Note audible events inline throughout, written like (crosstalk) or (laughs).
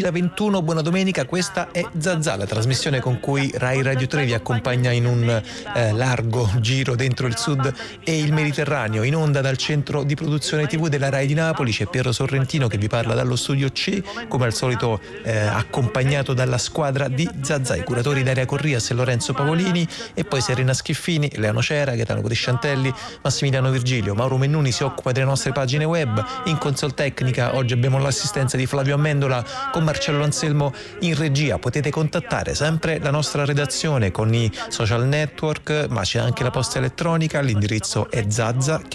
2021. Buona domenica, questa è Zazà, la trasmissione con cui Rai Radio 3 vi accompagna in un eh, largo giro dentro il sud e il Mediterraneo. In onda dal centro di produzione TV della Rai di Napoli c'è Piero Sorrentino che vi parla dallo studio C, come al solito eh, accompagnato dalla squadra di Zazà, i curatori Daria Corrias e Lorenzo Pavolini e poi Serena Schiffini, Leano Cera, Gaetano Codisciantelli, Massimiliano Virgilio. Mauro Mennuni si occupa delle nostre pagine web. In console tecnica oggi abbiamo l'assistenza di Flavio Amendola con Marcello Anselmo in regia. Potete contattare sempre la nostra redazione con i social network, ma c'è anche la posta elettronica. L'indirizzo è zazza-rai.it.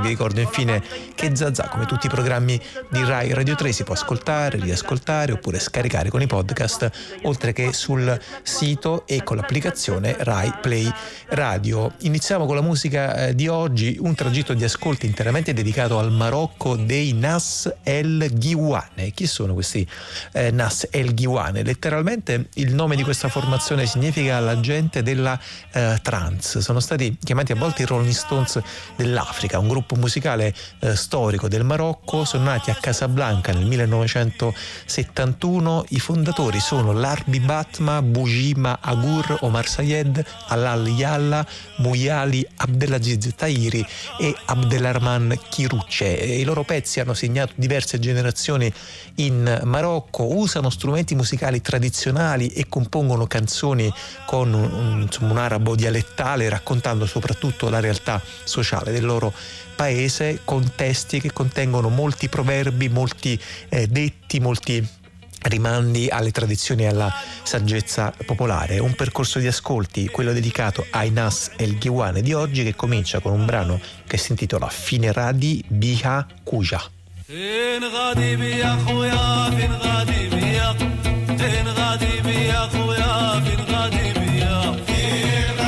Vi ricordo infine che Zazza, come tutti i programmi di Rai Radio 3, si può ascoltare, riascoltare oppure scaricare con i podcast, oltre che sul sito e con l'applicazione Rai Play Radio. Iniziamo con la musica eh, di oggi, un tragitto di ascolti interamente dedicato al Marocco dei Nas El Ghiwane. Chi sono questi eh, Nas El Ghiwane? Letteralmente il nome di questa formazione significa la gente della eh, trance. Sono stati chiamati a volte i Rolling Stones dell'Africa, un gruppo musicale eh, storico del Marocco. Sono nati a Casablanca nel 1971. I fondatori sono Larbi Batma, Boujima Agur, Omar Sayed, Alal Yalla, Muyali Abdelaziz Tahiri e Abdelarman Chirucce. I loro pezzi hanno segnato diverse generazioni in Marocco, usano strumenti musicali tradizionali e compongono canzoni con un, insomma, un arabo dialettale raccontando soprattutto la realtà sociale del loro paese con testi che contengono molti proverbi, molti eh, detti, molti rimandi alle tradizioni e alla saggezza popolare. Un percorso di ascolti, quello dedicato ai Nas El Ghiwane di oggi, che comincia con un brano che si intitola Fineradi Biha Kuja. فين غادي بيا خويا فين غادي بيا فين غادي بيا خويا فين غادي بيا فين غادي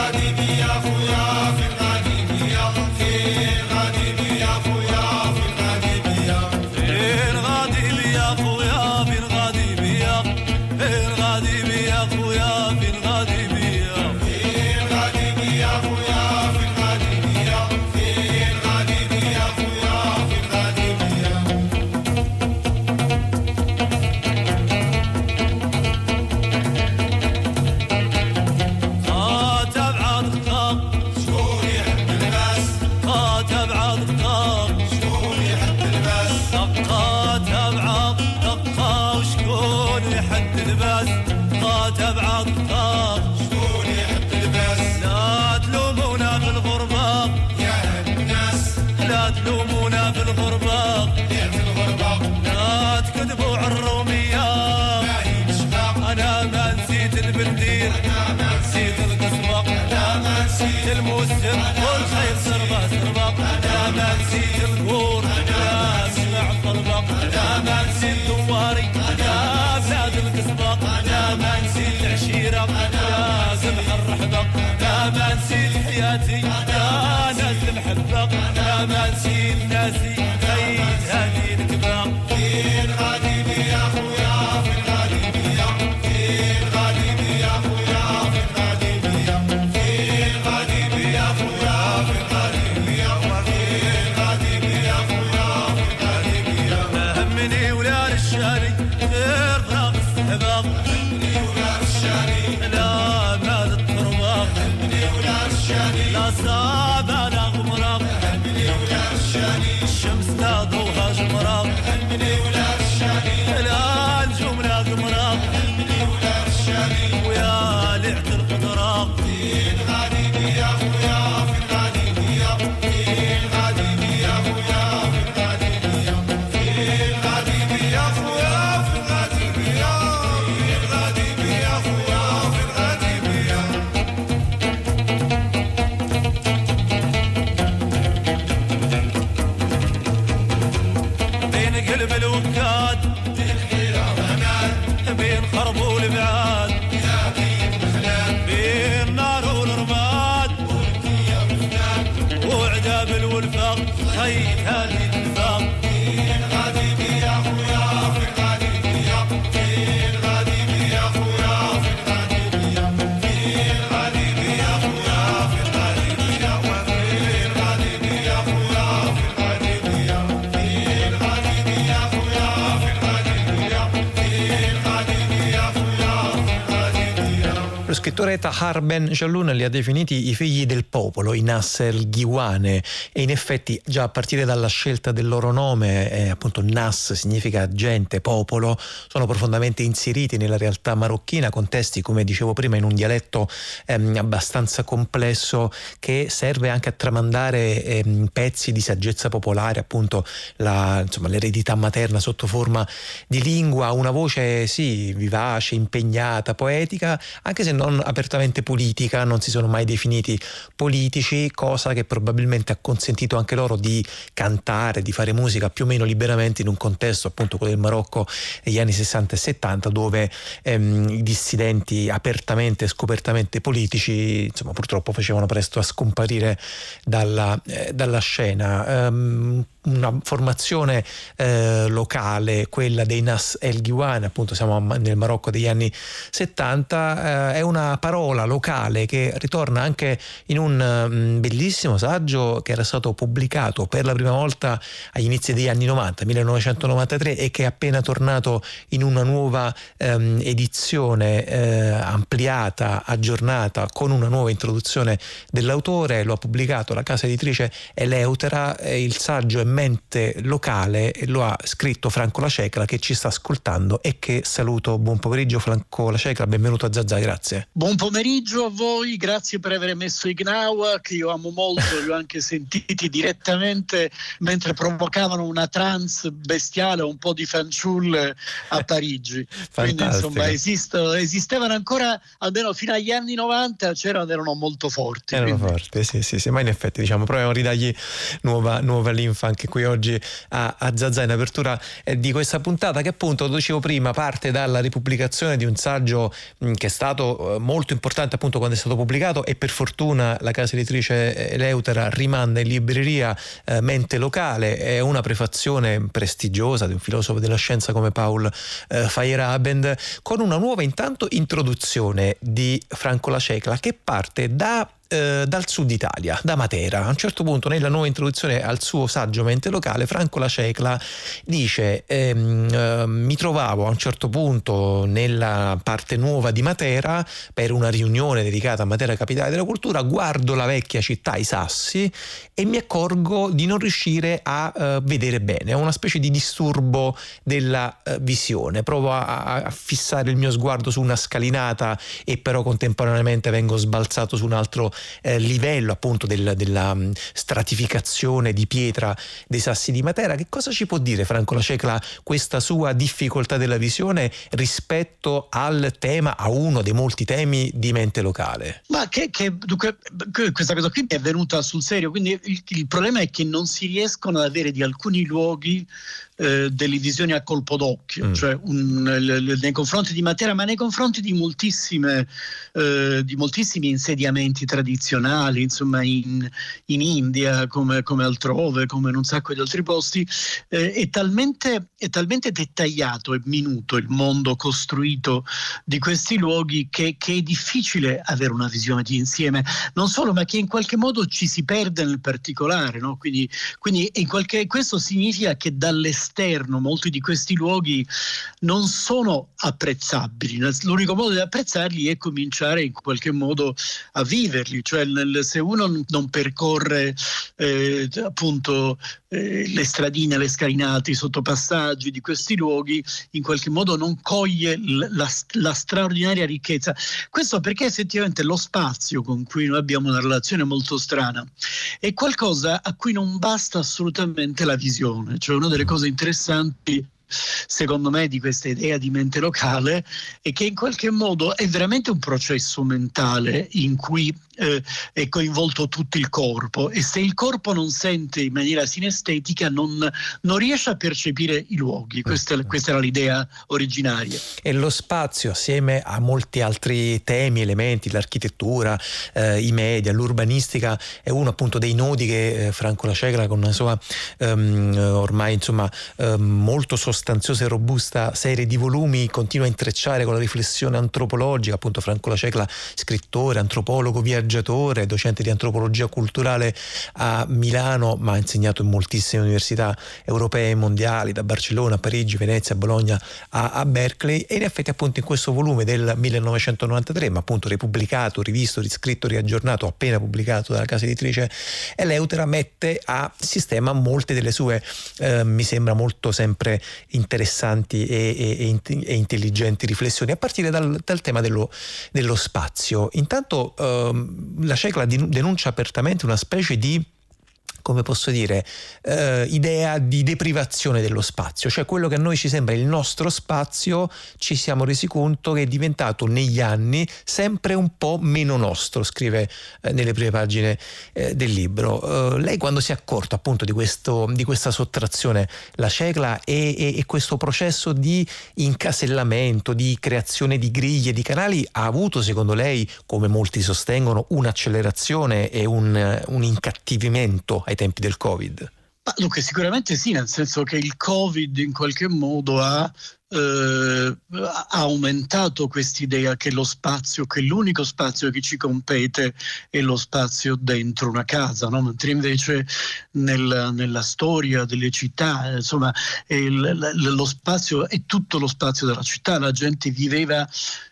نسيت المسهم والخير سربا سربا. لا ما نسيت الكور يا سمع طلبق لا ما نسيت دواري لا ساد القصبق لا ما نسيت العشيرة لا سمح الرحبق لا ما نسيت حياتي لا ناس المحبق لا ما نسيت ناسي scrittore Tahar Ben Jalloun li ha definiti i figli del popolo, i Nasser Ghiwane. E in effetti già a partire dalla scelta del loro nome, eh, appunto Nas significa gente, popolo, sono profondamente inseriti nella realtà marocchina, contesti come dicevo prima in un dialetto ehm, abbastanza complesso che serve anche a tramandare ehm, pezzi di saggezza popolare, appunto la, insomma, l'eredità materna sotto forma di lingua, una voce sì vivace, impegnata, poetica, anche se non apertamente politica, non si sono mai definiti politici, cosa che probabilmente ha consentito anche loro di cantare, di fare musica più o meno liberamente in un contesto appunto quello del Marocco negli anni 60 e 70 dove ehm, i dissidenti apertamente e scopertamente politici insomma purtroppo facevano presto a scomparire dalla, eh, dalla scena. Um, una formazione eh, locale, quella dei Nas El Ghiwan, appunto siamo nel Marocco degli anni 70, eh, è una parola locale che ritorna anche in un um, bellissimo saggio che era stato pubblicato per la prima volta agli inizi degli anni 90, 1993, e che è appena tornato in una nuova um, edizione eh, ampliata, aggiornata, con una nuova introduzione dell'autore, lo ha pubblicato la casa editrice Eleutera, il saggio è mente locale lo ha scritto Franco La Cecla che ci sta ascoltando e che saluto. Buon pomeriggio Franco La Cecla, benvenuto a Zazza, grazie. Buon pomeriggio a voi, grazie per aver messo i Gnawa che io amo molto, li ho anche sentiti direttamente mentre provocavano una trance bestiale, un po' di fanciulle a Parigi. (laughs) Quindi insomma esisto, esistevano ancora almeno fino agli anni 90, c'erano erano molto forti. Erano quindi. forti, sì, sì, sì, ma in effetti diciamo proviamo a ridargli nuova, nuova linfa anche qui oggi a, a Zazà in apertura eh, di questa puntata che appunto, lo dicevo prima, parte dalla ripubblicazione di un saggio mh, che è stato eh, molto importante appunto quando è stato pubblicato e per fortuna la casa editrice Eleutera rimanda in libreria eh, Mente Locale, è una prefazione prestigiosa di un filosofo della scienza come Paul eh, Feyerabend con una nuova intanto introduzione di Franco La Cecla che parte da eh, dal sud Italia, da Matera. A un certo punto, nella nuova introduzione al suo saggio mente locale, Franco La Cecla dice: ehm, eh, Mi trovavo a un certo punto nella parte nuova di Matera per una riunione dedicata a Matera Capitale della Cultura. Guardo la vecchia città, i Sassi, e mi accorgo di non riuscire a eh, vedere bene. Ho una specie di disturbo della eh, visione. Provo a, a fissare il mio sguardo su una scalinata e però contemporaneamente vengo sbalzato su un altro eh, livello appunto del, della mm, stratificazione di pietra dei sassi di Matera. Che cosa ci può dire Franco La Cecla questa sua difficoltà della visione rispetto al tema, a uno dei molti temi di mente locale? Ma che, che dunque, questa cosa qui è venuta sul serio, quindi il, il problema è che non si riescono ad avere di alcuni luoghi eh, delle visioni a colpo d'occhio, mm. cioè un, l, nei confronti di Matera, ma nei confronti di, moltissime, eh, di moltissimi insediamenti tradizionali, insomma in, in India come, come, altrove, come in un sacco di altri posti, eh, è, talmente, è, talmente, dettagliato e minuto il mondo costruito di questi luoghi che, che, è difficile avere una visione di insieme, non solo, ma che in qualche modo ci si perde nel particolare. No? Quindi, quindi qualche, questo significa che dall'esterno esterno molti di questi luoghi non sono apprezzabili. L'unico modo di apprezzarli è cominciare in qualche modo a viverli, cioè nel, se uno non percorre eh, appunto eh, le stradine, le scalinate, i sottopassaggi di questi luoghi, in qualche modo non coglie la, la straordinaria ricchezza. Questo perché effettivamente lo spazio con cui noi abbiamo una relazione molto strana è qualcosa a cui non basta assolutamente la visione, cioè una delle cose interessanti secondo me, di questa idea di mente locale e che in qualche modo è veramente un processo mentale in cui eh, è coinvolto tutto il corpo e se il corpo non sente in maniera sinestetica non, non riesce a percepire i luoghi. Questa, questa, era l'idea originaria. E lo spazio, assieme a molti altri temi, elementi, l'architettura, eh, i media, l'urbanistica, è uno appunto dei nodi che eh, Franco La Cecla con una sua um, ormai insomma um, molto sostanziosa e robusta serie di volumi continua a intrecciare con la riflessione antropologica, appunto Franco La Cecla, scrittore, antropologo, via viaggiatore, docente di antropologia culturale a Milano, ma ha insegnato in moltissime università europee e mondiali, da Barcellona, Parigi, Venezia, Bologna a, a Berkeley e in effetti appunto in questo volume del 1993, ma appunto ripubblicato, rivisto, riscritto, riaggiornato, appena pubblicato dalla casa editrice Eleutera, mette a sistema molte delle sue, eh, mi sembra molto sempre interessanti e, e, e, intelligenti riflessioni, a partire dal, dal tema dello, dello, spazio. Intanto ehm, la Cecla denuncia apertamente una specie di come posso dire, eh, idea di deprivazione dello spazio, cioè quello che a noi ci sembra il nostro spazio, ci siamo resi conto che è diventato negli anni sempre un po' meno nostro, scrive eh, nelle prime pagine eh, del libro. Eh, lei quando si è accorta appunto di, questo, di questa sottrazione, la cecla e, e, e, questo processo di incasellamento, di creazione di griglie, di canali, ha avuto secondo lei, come molti sostengono, un'accelerazione e un, un incattivimento ai tempi del Covid? Ma, dunque, sicuramente sì, nel senso che il Covid in qualche modo ha eh, ha aumentato quest'idea che lo spazio, che l'unico spazio che ci compete è lo spazio dentro una casa, no? mentre invece nel, nella storia delle città, insomma, il, lo spazio è tutto lo spazio della città, la gente viveva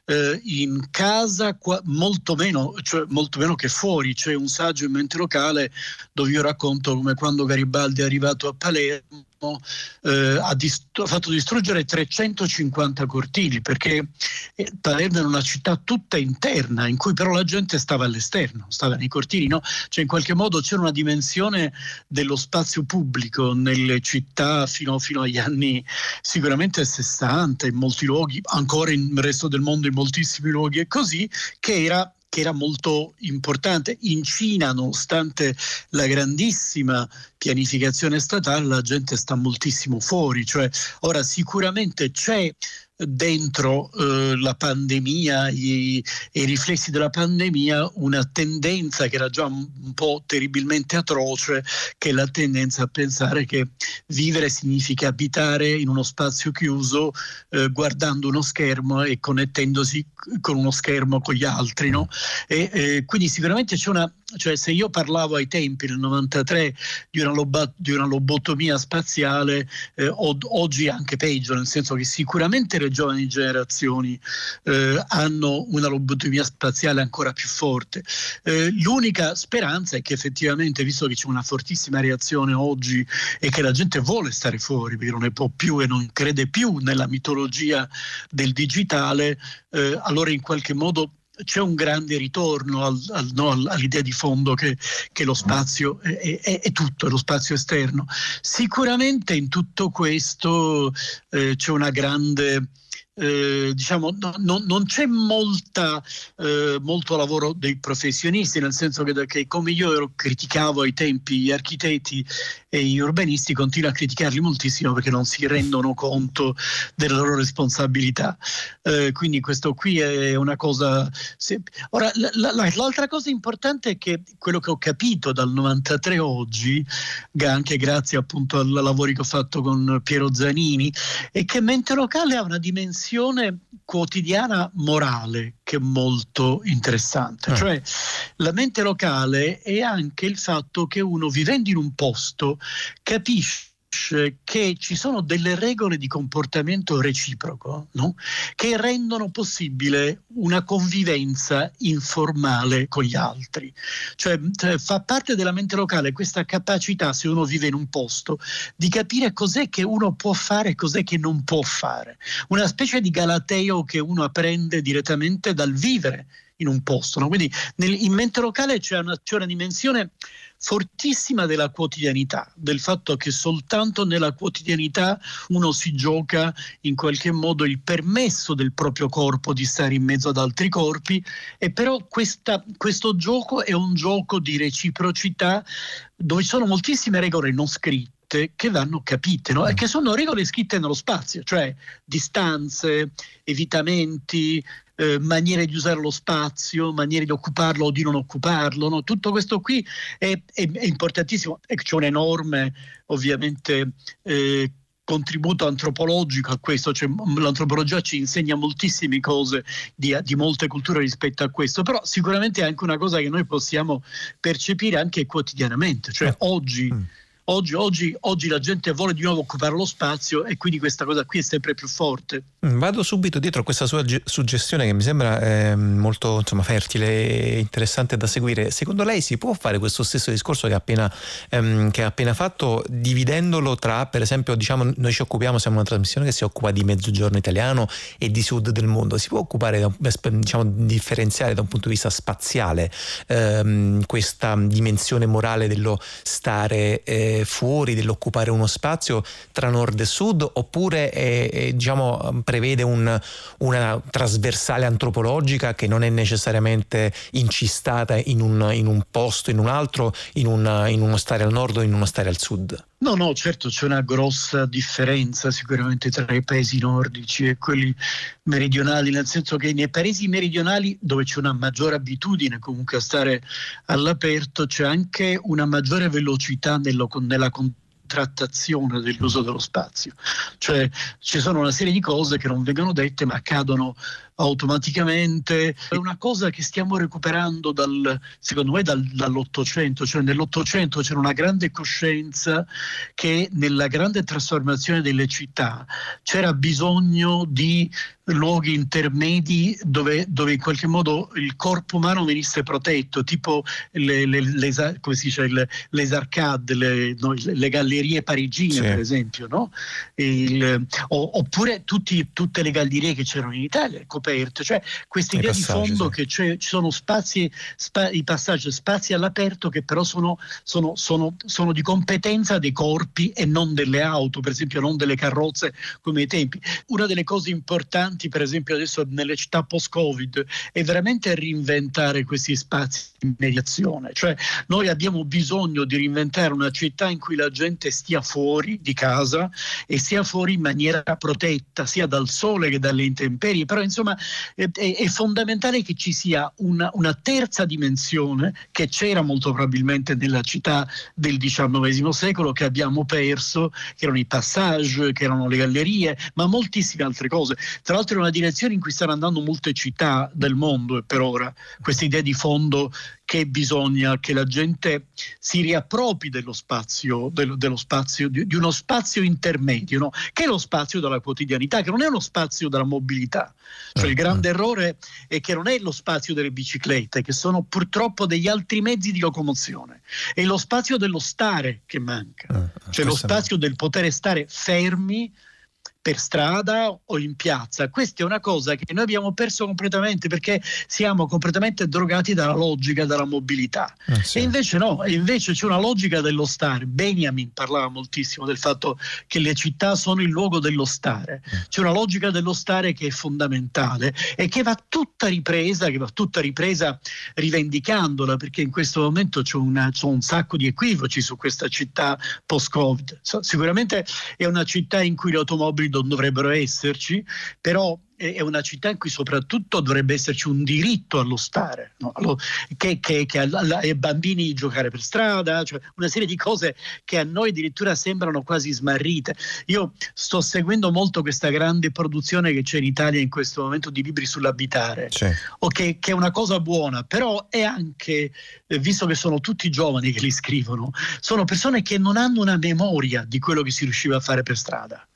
eh, in casa molto, meno, cioè molto meno che fuori. C'è un saggio in mente locale dove io racconto come quando Garibaldi è arrivato a Palermo eh, ha, dist- fatto distruggere 350 cortili perché eh, Palermo era una città tutta interna in cui però la gente stava all'esterno, stava nei cortili, no? Cioè in qualche modo c'era una dimensione dello spazio pubblico nelle città fino, fino agli anni sicuramente 60 in molti luoghi, ancora nel resto del mondo in moltissimi luoghi e così, che era che era molto importante. In Cina, nonostante la grandissima pianificazione statale, la gente sta moltissimo fuori, cioè ora sicuramente c'è dentro eh, la pandemia i, i, riflessi della pandemia una tendenza che era già un, un, po' terribilmente atroce che è la tendenza a pensare che vivere significa abitare in uno spazio chiuso eh, guardando uno schermo e connettendosi con uno schermo con gli altri no? e, eh, quindi sicuramente c'è una cioè se io parlavo ai tempi nel 93 di una, loba, di una lobotomia spaziale, eh, oggi anche peggio, nel senso che sicuramente le giovani generazioni eh, hanno una lobotomia spaziale ancora più forte. Eh, l'unica speranza è che effettivamente, visto che c'è una fortissima reazione oggi e che la gente vuole stare fuori, perché non ne può più e non crede più nella mitologia del digitale, eh, allora in qualche modo c'è un grande ritorno al, al, no, all'idea di fondo che, che lo spazio è, è, è, tutto, è lo spazio esterno. Sicuramente in tutto questo eh, c'è una grande eh, diciamo, no, no, non c'è molta, eh, molto lavoro dei professionisti, nel senso che, che, come io criticavo ai tempi gli architetti e gli urbanisti, continuo a criticarli moltissimo perché non si rendono conto delle loro responsabilità. Eh, quindi questo qui è una cosa... Ora, la, la, l'altra cosa importante è che quello che ho capito dal 93 oggi, anche grazie appunto ai lavori che ho fatto con Piero Zanini, è che mente locale ha una dimensione dimensione quotidiana morale che è molto interessante. Eh. Cioè la mente locale è anche il fatto che uno vivendo in un posto capisce che ci sono delle regole di comportamento reciproco no? che rendono possibile una convivenza informale con gli altri. Cioè, cioè, fa parte della mente locale questa capacità, se uno vive in un posto, di capire cos'è che uno può fare e cos'è che non può fare. Una specie di galateo che uno apprende direttamente dal vivere in un posto. No? Quindi nel, in mente locale c'è una, c'è una dimensione fortissima della quotidianità, del fatto che soltanto nella quotidianità uno si gioca in qualche modo il permesso del proprio corpo di stare in mezzo ad altri corpi e però questa, questo gioco è un gioco di reciprocità dove ci sono moltissime regole non scritte che vanno capite no? e che sono regole scritte nello spazio, cioè distanze, evitamenti, eh, maniere di usare lo spazio, maniere di occuparlo o di non occuparlo. No? Tutto questo qui è, è, è importantissimo e c'è un enorme, ovviamente, eh, contributo antropologico a questo, cioè l'antropologia ci insegna moltissime cose di, di, molte culture rispetto a questo, però sicuramente è anche una cosa che noi possiamo percepire anche quotidianamente, cioè eh. oggi... Mm Oggi, oggi, oggi, la gente vuole di nuovo occupare lo spazio e quindi questa cosa qui è sempre più forte. Mm, vado subito dietro a questa sua suggestione che mi sembra eh, molto insomma, fertile e interessante da seguire. Secondo lei si può fare questo stesso discorso che ha appena, ehm, appena fatto, dividendolo tra, per esempio, diciamo, noi ci occupiamo, siamo una trasmissione che si occupa di mezzogiorno italiano e di sud del mondo. Si può occupare, diciamo, differenziare da un punto di vista spaziale ehm, questa dimensione morale dello stare. Eh, fuori, dell'occupare uno spazio tra nord e sud, oppure è, diciamo, prevede un, una trasversale antropologica che non è necessariamente incistata in un, in un posto, in un altro, in, una, in uno stare al nord o in uno stare al sud? No, no, certo c'è una grossa differenza sicuramente tra i paesi nordici e quelli meridionali, nel senso che nei paesi meridionali dove c'è una maggiore abitudine comunque a stare all'aperto c'è anche una maggiore velocità nello, nella contrattazione dell'uso dello spazio. Cioè ci sono una serie di cose che non vengono dette ma accadono automaticamente. È una cosa che stiamo recuperando dal, secondo me dal, dall'Ottocento, cioè nell'Ottocento c'era una grande coscienza che nella grande trasformazione delle città c'era bisogno di luoghi intermedi dove, dove, in qualche modo il corpo umano venisse protetto, tipo le, le, le, le, le, no, le, gallerie parigine sì. per esempio, no? il, oppure tutti, tutte le gallerie che c'erano in Italia, aperte, cioè questa idea di fondo sì. che ci sono spazi, spa, i passaggi, spazi all'aperto che però sono, sono, sono, sono, di competenza dei corpi e non delle auto, per esempio non delle carrozze come ai tempi. Una delle cose importanti, per esempio adesso nelle città post-Covid, è veramente reinventare questi spazi di mediazione, cioè noi abbiamo bisogno di reinventare una città in cui la gente stia fuori di casa e sia fuori in maniera protetta sia dal sole che dalle intemperie, però insomma è, è, fondamentale che ci sia una, una, terza dimensione che c'era molto probabilmente nella città del XIX secolo, che abbiamo perso, che erano i passage, che erano le gallerie, ma moltissime altre cose. Tra l'altro è una direzione in cui stanno andando molte città del mondo per ora, questa idea di fondo che bisogna che la gente si riappropri dello spazio, dello, dello spazio di, di, uno spazio intermedio, no? che è lo spazio della quotidianità, che non è uno spazio della mobilità. Cioè, il eh, grande eh. errore è che non è lo spazio delle biciclette, che sono purtroppo degli altri mezzi di locomozione, è lo spazio dello stare che manca, eh, cioè lo spazio del poter stare fermi per strada o in piazza. Questa è una cosa che noi abbiamo perso completamente perché siamo completamente drogati dalla logica della mobilità. Eh sì. E invece no, e invece c'è una logica dello stare. Benjamin parlava moltissimo del fatto che le città sono il luogo dello stare. Eh. C'è una logica dello stare che è fondamentale e che va tutta ripresa, che va tutta ripresa rivendicandola perché in questo momento c'è, una, c'è un sacco di equivoci su questa città post-Covid. Sicuramente è una città in cui le automobili non dovrebbero esserci, però è una città in cui soprattutto dovrebbe esserci un diritto allo stare, no? che, che, che ai bambini giocare per strada, cioè una serie di cose che a noi addirittura sembrano quasi smarrite. Io sto seguendo molto questa grande produzione che c'è in Italia in questo momento di libri sull'abitare, sì. okay, che è una cosa buona, però è anche, eh, visto che sono tutti giovani che li scrivono, sono persone che non hanno una memoria di quello che si riusciva a fare per strada.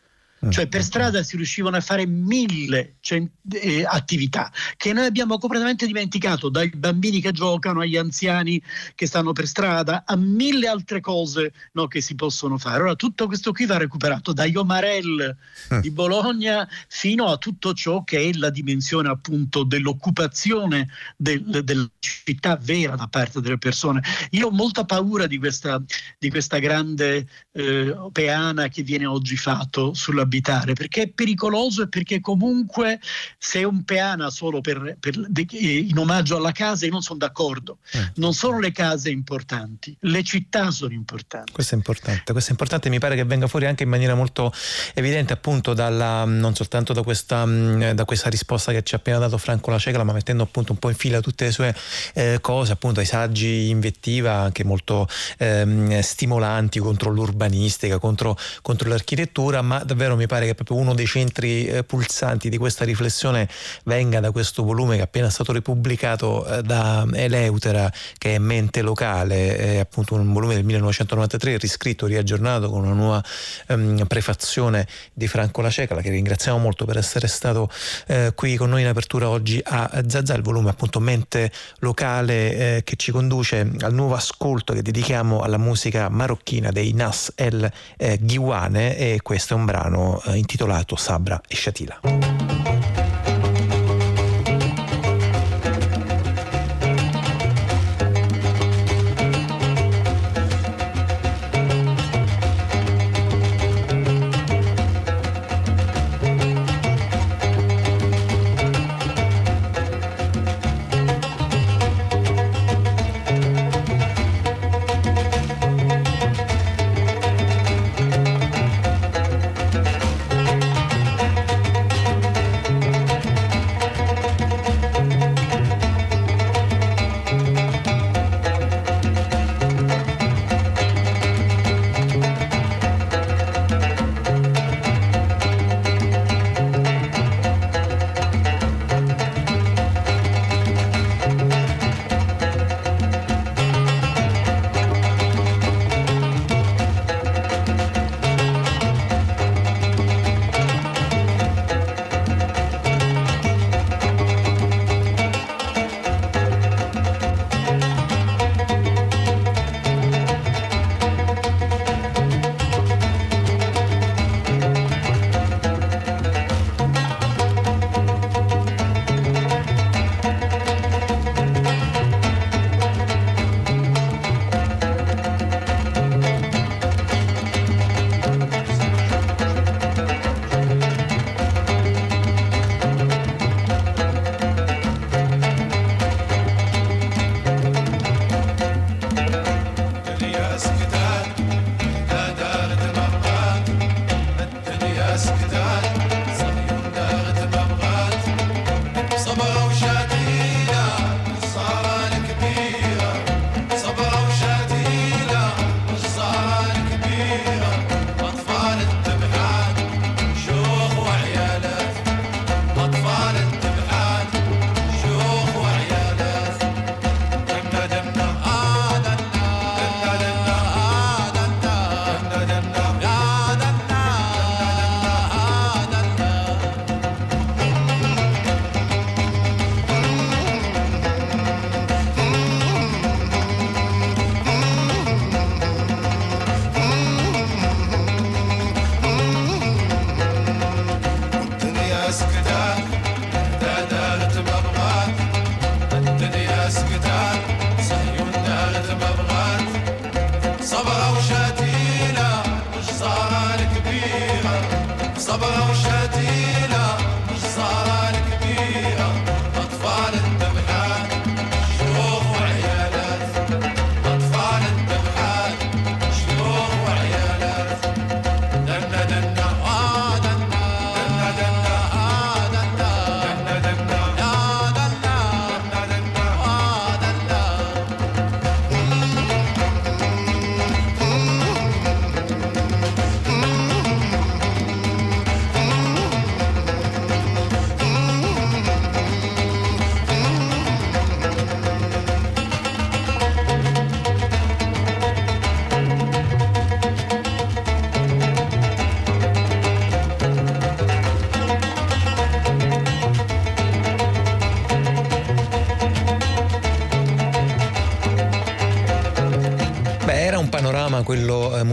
Mm, cioè per strada si riuscivano a fare mille cent- eh, attività che noi abbiamo completamente dimenticato, dai bambini che giocano agli anziani che stanno per strada a mille altre cose no, che si possono fare. Ora tutto questo qui va recuperato dagli Omarel mm. di Bologna fino a tutto ciò che è la dimensione appunto dell'occupazione del, della città vera da parte delle persone. Io ho molta paura di questa, di questa grande eh, peana che viene oggi fatto sulla abitare perché è pericoloso e perché comunque se è un peana solo per, per, in omaggio alla casa io non sono d'accordo. Eh. Non sono le case importanti, le città sono importanti. Questo è importante, questo è importante, mi pare che venga fuori anche in maniera molto evidente appunto dalla, non soltanto da questa, da questa risposta che ci ha appena dato Franco La Cecla, ma mettendo appunto un po' in fila tutte le sue eh, cose, appunto ai saggi invettiva anche molto ehm, stimolanti contro l'urbanistica, contro, contro, l'architettura, ma davvero mi pare che proprio uno dei centri eh, pulsanti di questa riflessione venga da questo volume che è appena stato ripubblicato eh, da Eleutera, che è Mente Locale, è appunto un volume del 1993, riscritto, riaggiornato con una nuova ehm, prefazione di Franco La Cecala, che ringraziamo molto per essere stato eh, qui con noi in apertura oggi a Zazà, il volume appunto Mente Locale eh, che ci conduce al nuovo ascolto che dedichiamo alla musica marocchina dei Nas El eh, Ghiwane e questo è un brano eh, intitolato Sabra e Shatila.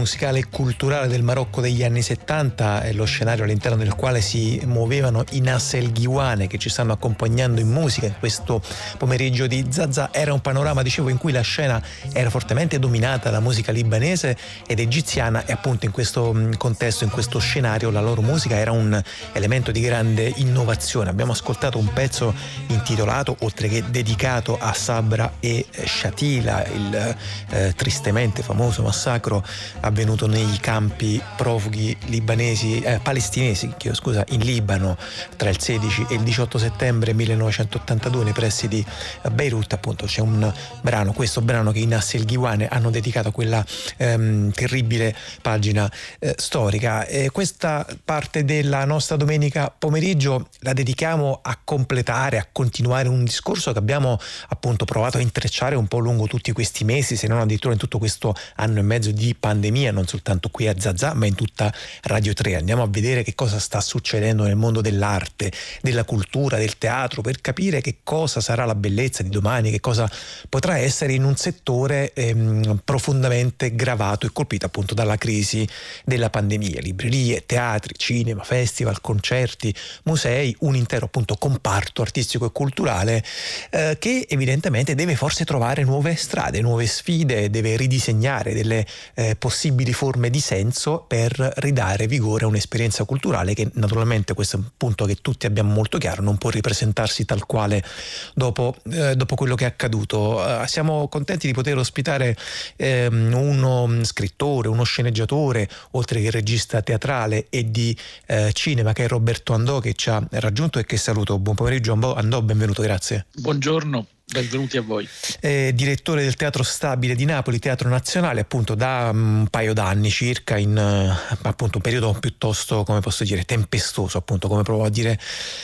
Musicale e culturale del Marocco degli anni 70, è lo scenario all'interno del quale si muovevano i Nassel Ghiwane che ci stanno accompagnando in musica in questo pomeriggio di Zaza. Era un panorama, dicevo, in cui la scena era fortemente dominata da musica libanese ed egiziana e appunto in questo mm, contesto, in questo scenario, la loro musica era un elemento di grande innovazione. Abbiamo ascoltato un pezzo intitolato, oltre che dedicato a Sabra e Shatila, il eh, tristemente famoso massacro avvenuto nei campi profughi libanesi, eh, palestinesi, scusa, in Libano tra il 16 e il 18 settembre 1982 nei pressi di Beirut. Appunto c'è un brano, questo brano che i Nassel Ghiwane hanno dedicato a quella ehm, terribile pagina eh, storica. E questa parte della nostra domenica pomeriggio la dedichiamo a completare, a continuare un discorso che abbiamo appunto provato a intrecciare un po' lungo tutti questi mesi, se non addirittura in tutto questo anno e mezzo di pandemia, non soltanto qui a Zazà, ma in tutta Radio 3. Andiamo a vedere che cosa sta succedendo nel mondo dell'arte, della cultura, del teatro, per capire che cosa sarà la bellezza di domani, che cosa potrà essere in un settore ehm, profondamente gravato e colpito appunto dalla crisi della pandemia. Librerie, teatri, cinema, festival, concerti, musei, un intero appunto comparto artistico e culturale eh, che evidentemente deve forse trovare nuove strade, nuove sfide, deve ridisegnare delle eh, possibili forme di senso per ridare vigore a un'esperienza culturale che naturalmente questo è un punto che tutti abbiamo molto chiaro, non può ripresentarsi tal quale dopo, eh, dopo quello che è accaduto. Uh, siamo contenti di poter ospitare ehm, uno scrittore, uno sceneggiatore, oltre che regista teatrale e di eh, cinema che è Roberto Andò che ci ha raggiunto e che saluto. Buon pomeriggio Andò, benvenuto, grazie. Buongiorno. Benvenuti a voi. È direttore del Teatro Stabile di Napoli, Teatro Nazionale, appunto da mm, un paio d'anni circa, in uh, appunto un periodo piuttosto, come posso dire, tempestoso, appunto, come provo a dire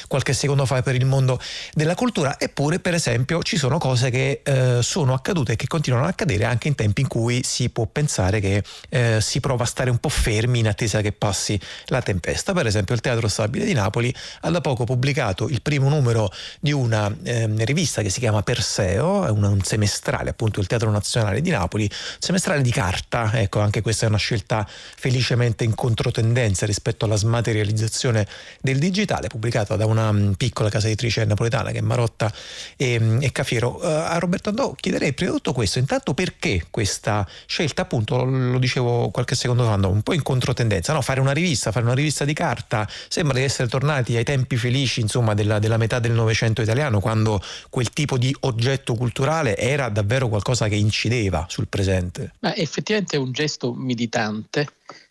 qualche secondo fa per il mondo della cultura. Eppure, per esempio, ci sono cose che uh, sono accadute e che continuano ad accadere anche in tempi in cui si può pensare che uh, si prova a stare un po' fermi in attesa che passi la tempesta. Per esempio, il Teatro Stabile di Napoli ha da poco pubblicato il primo numero di una ehm, rivista che si chiama Perseo, è un, semestrale appunto del Teatro Nazionale di Napoli, semestrale di carta, ecco anche questa è una scelta felicemente in controtendenza rispetto alla smaterializzazione del digitale, pubblicata da una piccola casa editrice napoletana che è Marotta e, e Cafiero. Uh, a Roberto Andò chiederei prima di tutto questo, intanto perché questa scelta appunto, lo, lo dicevo qualche secondo fa, un po' in controtendenza, no? fare una rivista, fare una rivista di carta, sembra di essere tornati ai tempi felici insomma della, della metà del Novecento italiano quando quel tipo di oggetto culturale era davvero qualcosa che incideva sul presente. Ma effettivamente è un gesto militante,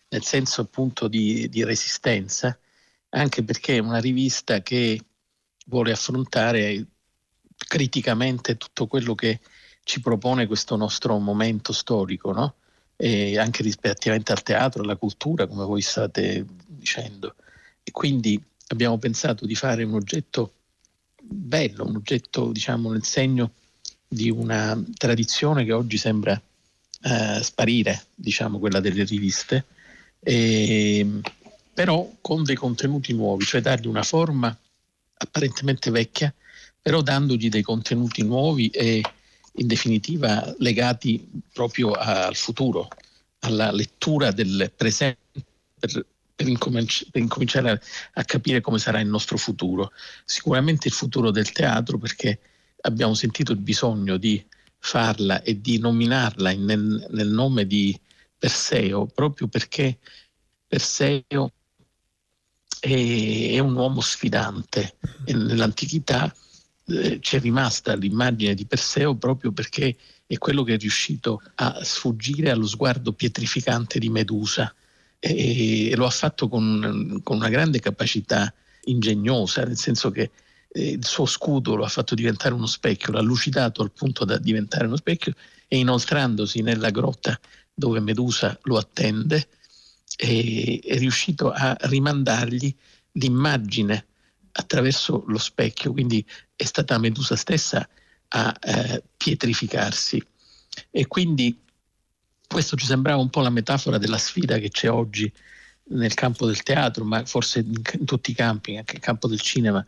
nel senso appunto di, di resistenza, anche perché è una rivista che vuole affrontare criticamente tutto quello che ci propone questo nostro momento storico, no? E anche rispettivamente al teatro, alla cultura, come voi state dicendo. E quindi abbiamo pensato di fare un oggetto bello, un oggetto diciamo nel segno di una tradizione che oggi sembra eh, sparire, diciamo quella delle riviste, e, però con dei contenuti nuovi, cioè dargli una forma apparentemente vecchia, però dandogli dei contenuti nuovi e in definitiva legati proprio al futuro, alla lettura del presente per per, incominci- per incominciare a, a capire come sarà il nostro futuro. Sicuramente il futuro del teatro perché abbiamo sentito il bisogno di farla e di nominarla in, nel, nel, nome di Perseo, proprio perché Perseo è, è un uomo sfidante e nell'antichità eh, c'è rimasta l'immagine di Perseo proprio perché è quello che è riuscito a sfuggire allo sguardo pietrificante di Medusa e lo ha fatto con, con una grande capacità ingegnosa, nel senso che eh, il suo scudo lo ha fatto diventare uno specchio, l'ha lucidato al punto da diventare uno specchio e inoltrandosi nella grotta dove Medusa lo attende è, riuscito a rimandargli l'immagine attraverso lo specchio, quindi è stata Medusa stessa a eh, pietrificarsi. E quindi questo ci sembrava un po' la metafora della sfida che c'è oggi nel campo del teatro, ma forse in, tutti i campi, anche nel campo del cinema,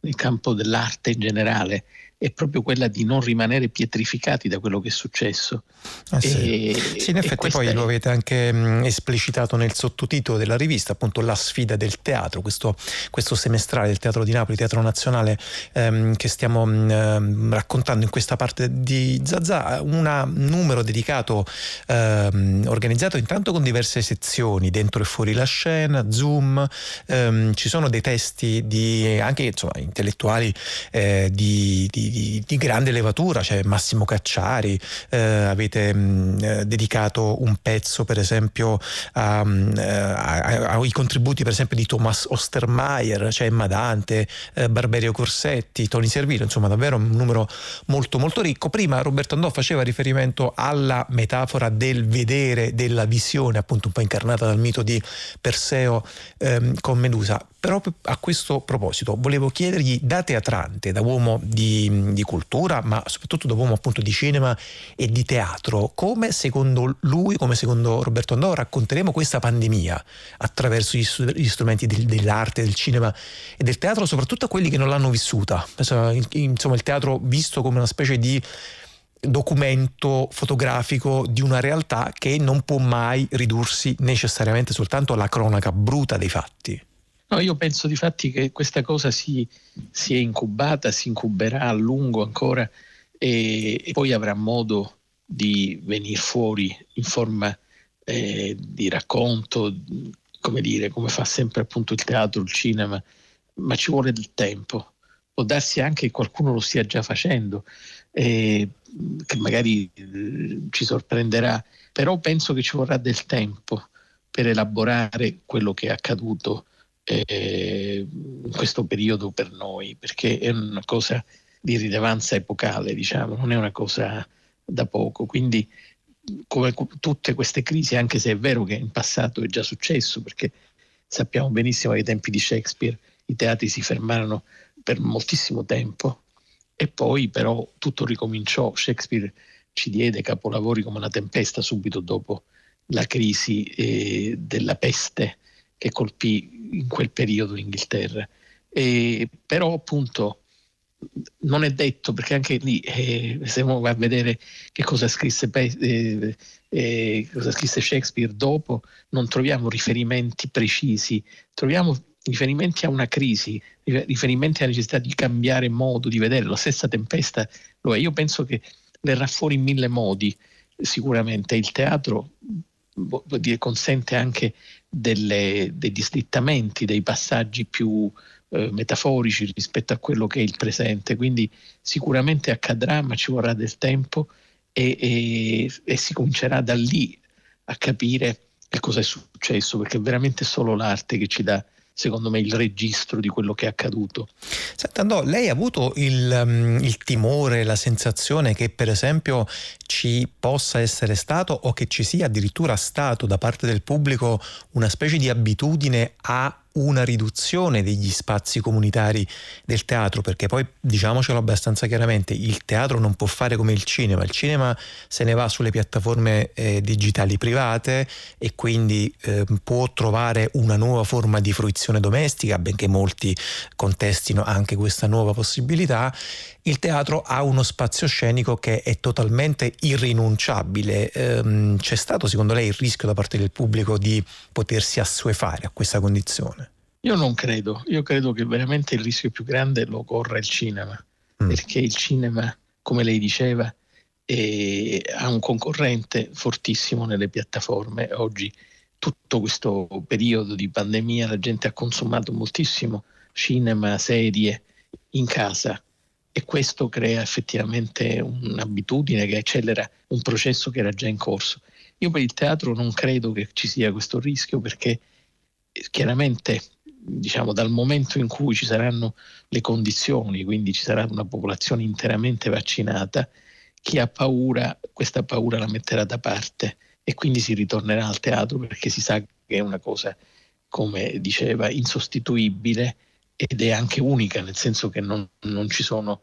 nel campo dell'arte in generale, è proprio quella di non rimanere pietrificati da quello che è successo. Ah, sì. E, sì. in effetti poi è... lo avete anche mh, esplicitato nel sottotitolo della rivista, appunto La sfida del teatro, questo, questo semestrale del Teatro di Napoli, Teatro Nazionale, ehm, che stiamo mh, ehm, raccontando in questa parte di Zazà, un numero dedicato, ehm, organizzato intanto con diverse sezioni, dentro e fuori la scena, Zoom, ehm, ci sono dei testi di, anche insomma, intellettuali eh, di, di, di, grande levatura, c'è cioè Massimo Cacciari, eh, avete mh, mm, eh, dedicato un pezzo per esempio mm, eh, ai contributi per esempio di Thomas Ostermeier, c'è cioè Emma Dante, eh, Barberio Corsetti, Tony Servilo, insomma davvero un numero molto molto ricco. Prima Roberto Andò faceva riferimento alla metafora del vedere, della visione appunto un po' incarnata dal mito di Perseo ehm, con Medusa. Però a questo proposito volevo chiedergli da teatrante, da uomo di, di, cultura, ma soprattutto da uomo appunto di cinema e di teatro, come secondo lui, come secondo Roberto Andò, racconteremo questa pandemia attraverso gli, gli strumenti del, dell'arte, del cinema e del teatro, soprattutto a quelli che non l'hanno vissuta. Insomma, il teatro visto come una specie di documento fotografico di una realtà che non può mai ridursi necessariamente soltanto alla cronaca bruta dei fatti. No, io penso di fatti che questa cosa si, si è incubata, si incuberà a lungo ancora e, e poi avrà modo di venire fuori in forma eh, di racconto, come dire, come fa sempre appunto il teatro, il cinema, ma ci vuole del tempo. Può darsi anche che qualcuno lo stia già facendo, eh, che magari eh, ci sorprenderà, però penso che ci vorrà del tempo per elaborare quello che è accaduto eh, in questo periodo per noi, perché è una cosa di rilevanza epocale, diciamo, non è una cosa da poco. Quindi, come tutte queste crisi, anche se è vero che in passato è già successo, perché sappiamo benissimo che ai tempi di Shakespeare i teatri si fermarono per moltissimo tempo e poi però tutto ricominciò. Shakespeare ci diede capolavori come una tempesta subito dopo la crisi eh, della peste che colpì in quel periodo l'Inghilterra. E, però appunto non è detto perché anche lì eh, se uno va a vedere che cosa scrisse, eh, eh, cosa scrisse Shakespeare dopo non troviamo riferimenti precisi. Troviamo riferimenti a una crisi riferimenti alla necessità di cambiare modo di vedere. La stessa tempesta lo è. Io penso che verrà fuori in mille modi sicuramente. Il teatro dire, consente anche delle, degli slittamenti, dei passaggi più eh, metaforici rispetto a quello che è il presente. Quindi sicuramente accadrà, ma ci vorrà del tempo e, e, e si comincerà da lì a capire che cosa è successo, perché è veramente solo l'arte che ci dà secondo me, il registro di quello che è accaduto. Senta, lei ha avuto il, um, il, timore, la sensazione che per esempio ci possa essere stato o che ci sia addirittura stato da parte del pubblico una specie di abitudine a una riduzione degli spazi comunitari del teatro, perché poi diciamocelo abbastanza chiaramente, il teatro non può fare come il cinema, il cinema se ne va sulle piattaforme eh, digitali private e quindi eh, può trovare una nuova forma di fruizione domestica, benché molti contestino anche questa nuova possibilità il teatro ha uno spazio scenico che è totalmente irrinunciabile. Ehm, c'è stato secondo lei il rischio da parte del pubblico di potersi assuefare a questa condizione? Io non credo, io credo che veramente il rischio più grande lo corra il cinema, mm. perché il cinema, come lei diceva, è, ha un concorrente fortissimo nelle piattaforme. Oggi tutto questo periodo di pandemia la gente ha consumato moltissimo cinema, serie in casa e questo crea effettivamente un'abitudine che accelera un processo che era già in corso. Io per il teatro non credo che ci sia questo rischio perché eh, chiaramente diciamo dal momento in cui ci saranno le condizioni, quindi ci sarà una popolazione interamente vaccinata, chi ha paura, questa paura la metterà da parte e quindi si ritornerà al teatro perché si sa che è una cosa, come diceva, insostituibile ed è anche unica, nel senso che non, non ci sono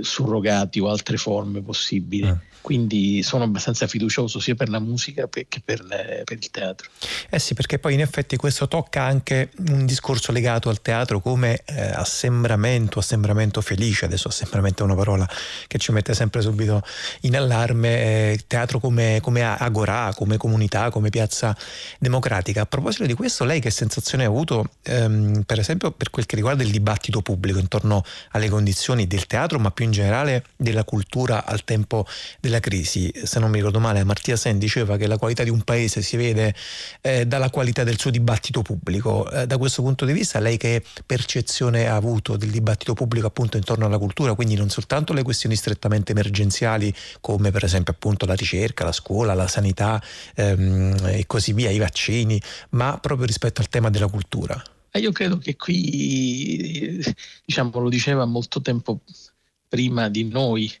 surrogati o altre forme possibili. Mm. Quindi sono abbastanza fiducioso sia per la musica che per, le, per, il teatro. Eh sì, perché poi in effetti questo tocca anche un discorso legato al teatro come eh, assembramento, assembramento felice. Adesso assembramento è una parola che ci mette sempre subito in allarme. Eh, teatro come, come agorà, come comunità, come piazza democratica. A proposito di questo, lei che sensazione ha avuto, ehm, per esempio, per quel che riguarda il dibattito pubblico intorno alle condizioni del teatro, ma più in generale della cultura al tempo della crisi. Se non mi ricordo male, Martia Sen diceva che la qualità di un paese si vede eh, dalla qualità del suo dibattito pubblico. Eh, da questo punto di vista, lei che percezione ha avuto del dibattito pubblico appunto intorno alla cultura, quindi non soltanto le questioni strettamente emergenziali come per esempio appunto la ricerca, la scuola, la sanità ehm, e così via, i vaccini, ma proprio rispetto al tema della cultura? Eh, io credo che qui, diciamo, lo diceva molto tempo prima di noi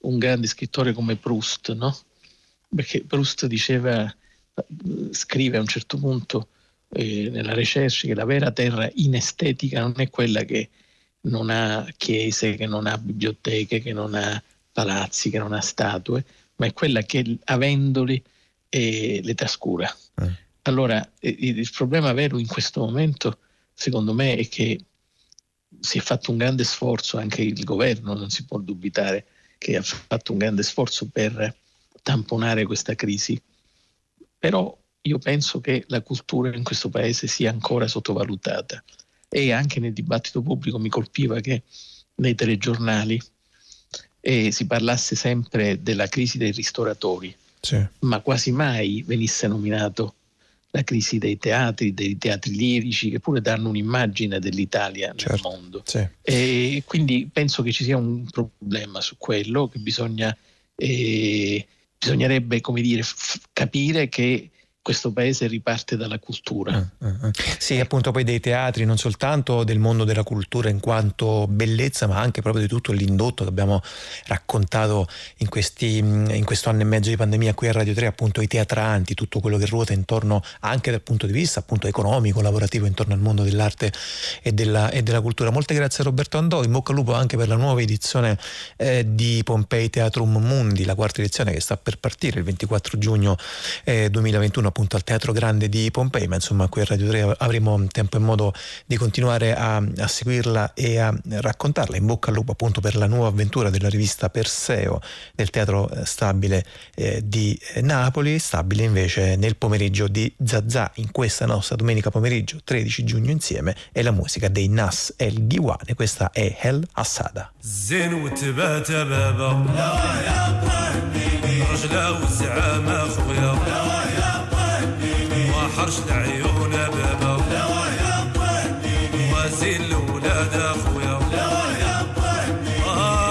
un grande scrittore come Proust, no? Perché Proust diceva, scrive a un certo punto eh, nella Recherche che la vera terra in estetica non è quella che non ha chiese, che non ha biblioteche, che non ha palazzi, che non ha statue, ma è quella che avendoli eh, le trascura. Mm. Allora, eh, il problema vero in questo momento, secondo me, è che si è fatto un grande sforzo, anche il governo, non si può dubitare che ha fatto un grande sforzo per tamponare questa crisi, però io penso che la cultura in questo paese sia ancora sottovalutata. E anche nel dibattito pubblico mi colpiva che nei telegiornali eh, si parlasse sempre della crisi dei ristoratori, sì. ma quasi mai venisse nominato la crisi dei teatri, dei teatri lirici, che pure danno un'immagine dell'Italia certo, nel mondo. Sì. E quindi penso che ci sia un problema su quello, che bisogna, eh, bisognerebbe come dire, f- capire che questo paese riparte dalla cultura. Uh, uh, uh. Sì, appunto poi dei teatri, non soltanto del mondo della cultura in quanto bellezza, ma anche proprio di tutto l'indotto che abbiamo raccontato in, questi, in questo anno e mezzo di pandemia qui a Radio 3, appunto i teatranti, tutto quello che ruota intorno anche dal punto di vista appunto economico, lavorativo, intorno al mondo dell'arte e della, e della cultura. Molte grazie a Roberto Andò, in bocca al lupo anche per la nuova edizione eh, di Pompei Teatrum Mundi, la quarta edizione che sta per partire il 24 giugno eh, 2021 appunto al Teatro Grande di Pompei, ma insomma qui a Radio 3 avremo tempo e modo di continuare a, a seguirla e a raccontarla. In bocca al lupo appunto per la nuova avventura della rivista Perseo del Teatro eh, Stabile eh, di eh, Napoli, stabile invece nel pomeriggio di Zazà, in questa nostra domenica pomeriggio 13 giugno insieme, è la musica dei Nas El Ghiwane, questa è Hel Assada. رجله والزعامة خويا عرش لعيون بابا. وزيل ولاد أخويا.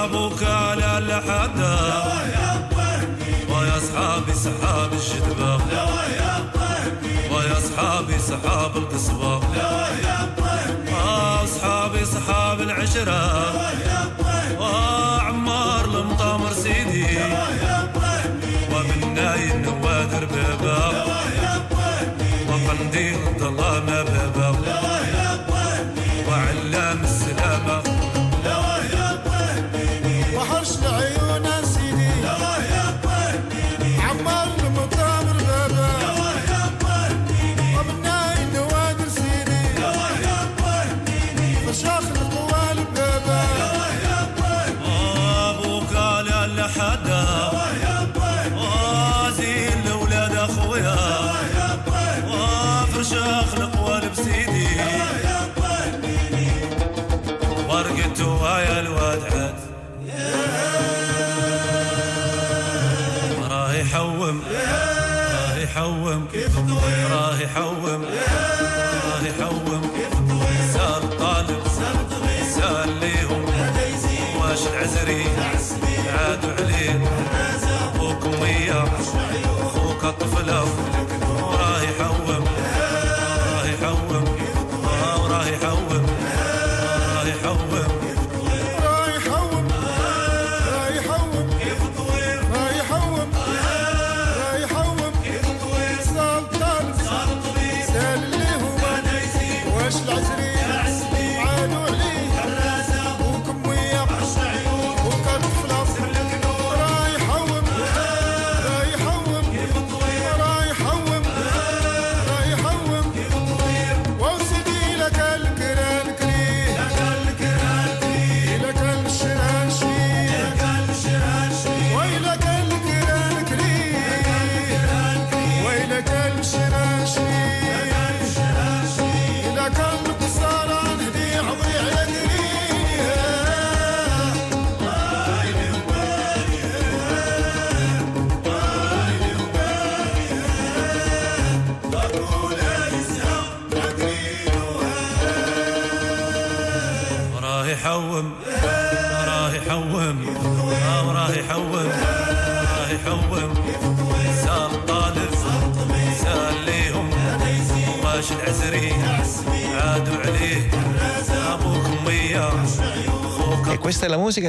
أبوك على الحدا ويا اصحابي صحاب الشدبه ويا اصحابي صحاب القصبة. راه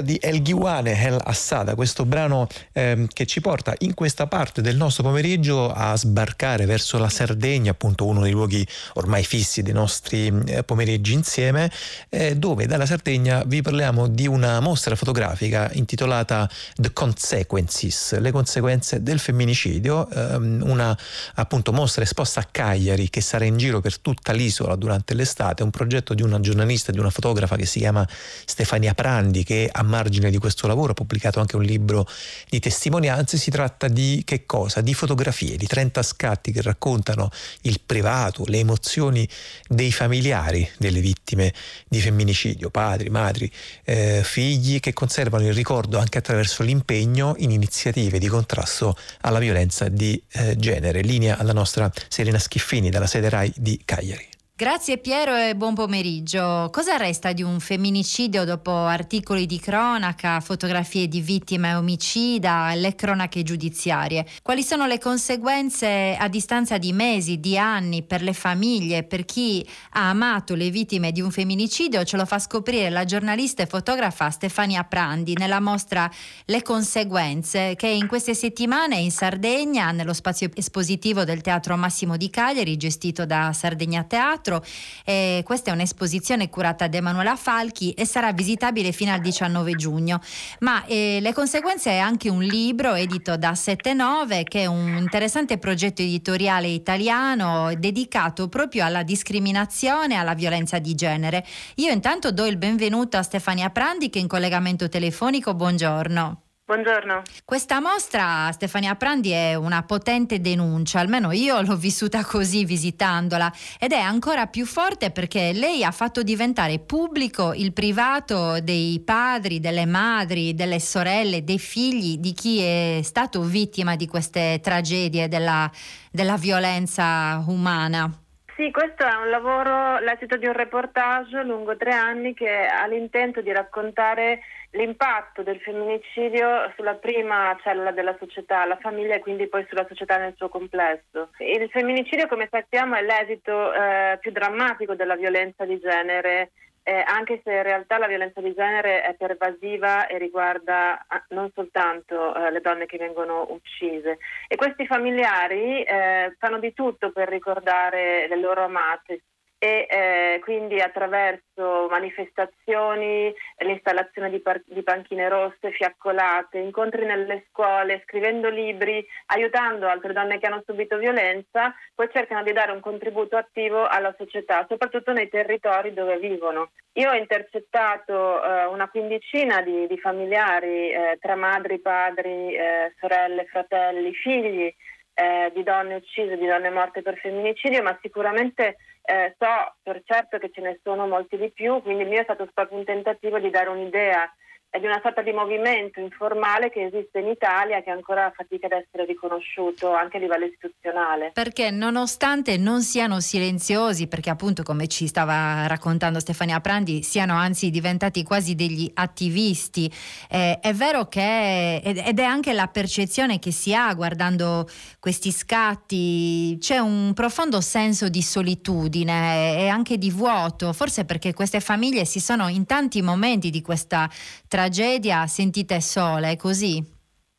di El Ghiwane El Assada, questo brano ehm, che ci porta in questa parte del nostro pomeriggio a sbarcare verso la Sardegna, appunto uno dei luoghi ormai fissi dei nostri eh, pomeriggi insieme, eh, dove dalla Sardegna vi parliamo di una mostra fotografica intitolata The Consequences, le conseguenze del femminicidio, ehm, una appunto mostra esposta a Cagliari che sarà in giro per tutta l'isola durante l'estate, un progetto di una giornalista, di una fotografa che si chiama Stefania Prati Grandi che a margine di questo lavoro ha pubblicato anche un libro di testimonianze, si tratta di che cosa? Di fotografie, di 30 scatti che raccontano il privato, le emozioni dei familiari delle vittime di femminicidio, padri, madri, eh, figli che conservano il ricordo anche attraverso l'impegno in iniziative di contrasto alla violenza di eh, genere. Linea alla nostra Serena Schiffini dalla sede RAI di Cagliari. Grazie Piero e buon pomeriggio. Cosa resta di un femminicidio dopo articoli di cronaca, fotografie di vittime omicida, le cronache giudiziarie? Quali sono le conseguenze a distanza di mesi, di anni per le famiglie, per chi ha amato le vittime di un femminicidio? Ce lo fa scoprire la giornalista e fotografa Stefania Prandi nella mostra Le conseguenze che in queste settimane in Sardegna, nello spazio espositivo del Teatro Massimo di Cagliari, gestito da Sardegna Teatro, teatro. Eh, questa è un'esposizione curata da Emanuela Falchi e sarà visitabile fino al 19 giugno. Ma eh, le conseguenze è anche un libro edito da 79 che è un interessante progetto editoriale italiano dedicato proprio alla discriminazione e alla violenza di genere. Io intanto do il benvenuto a Stefania Prandi che è in collegamento telefonico. Buongiorno. Buongiorno. Questa mostra, Stefania Prandi, è una potente denuncia, almeno io l'ho vissuta così visitandola, ed è ancora più forte perché lei ha fatto diventare pubblico il privato dei padri, delle madri, delle sorelle, dei figli di chi è stato vittima di queste tragedie della, della violenza umana. Sì, questo è un lavoro, l'esito di un reportage lungo tre anni che ha l'intento di raccontare l'impatto del femminicidio sulla prima cellula della società, la famiglia e quindi poi sulla società nel suo complesso. Il femminicidio, come sappiamo, è l'esito eh, più drammatico della violenza di genere eh, anche se in realtà la violenza di genere è pervasiva e riguarda ah, non soltanto eh, le donne che vengono uccise. E questi familiari eh, fanno di tutto per ricordare le loro amate, e eh, quindi attraverso manifestazioni, l'installazione di, par- di, panchine rosse, fiaccolate, incontri nelle scuole, scrivendo libri, aiutando altre donne che hanno subito violenza, poi cercano di dare un contributo attivo alla società, soprattutto nei territori dove vivono. Io ho intercettato eh, una quindicina di, di familiari eh, tra madri, padri, eh, sorelle, fratelli, figli eh, di donne uccise, di donne morte per femminicidio, ma sicuramente eh, so per certo che ce ne sono molti di più, quindi il mio è stato proprio un tentativo di dare un'idea è di una sorta di movimento informale che esiste in Italia che ancora fatica ad essere riconosciuto anche a livello istituzionale. Perché nonostante non siano silenziosi, perché appunto come ci stava raccontando Stefania Prandi, siano anzi diventati quasi degli attivisti, eh, è vero che, ed è anche la percezione che si ha guardando questi scatti, c'è un profondo senso di solitudine e anche di vuoto, forse perché queste famiglie si sono in tanti momenti di questa tragedia sentite sole, è così?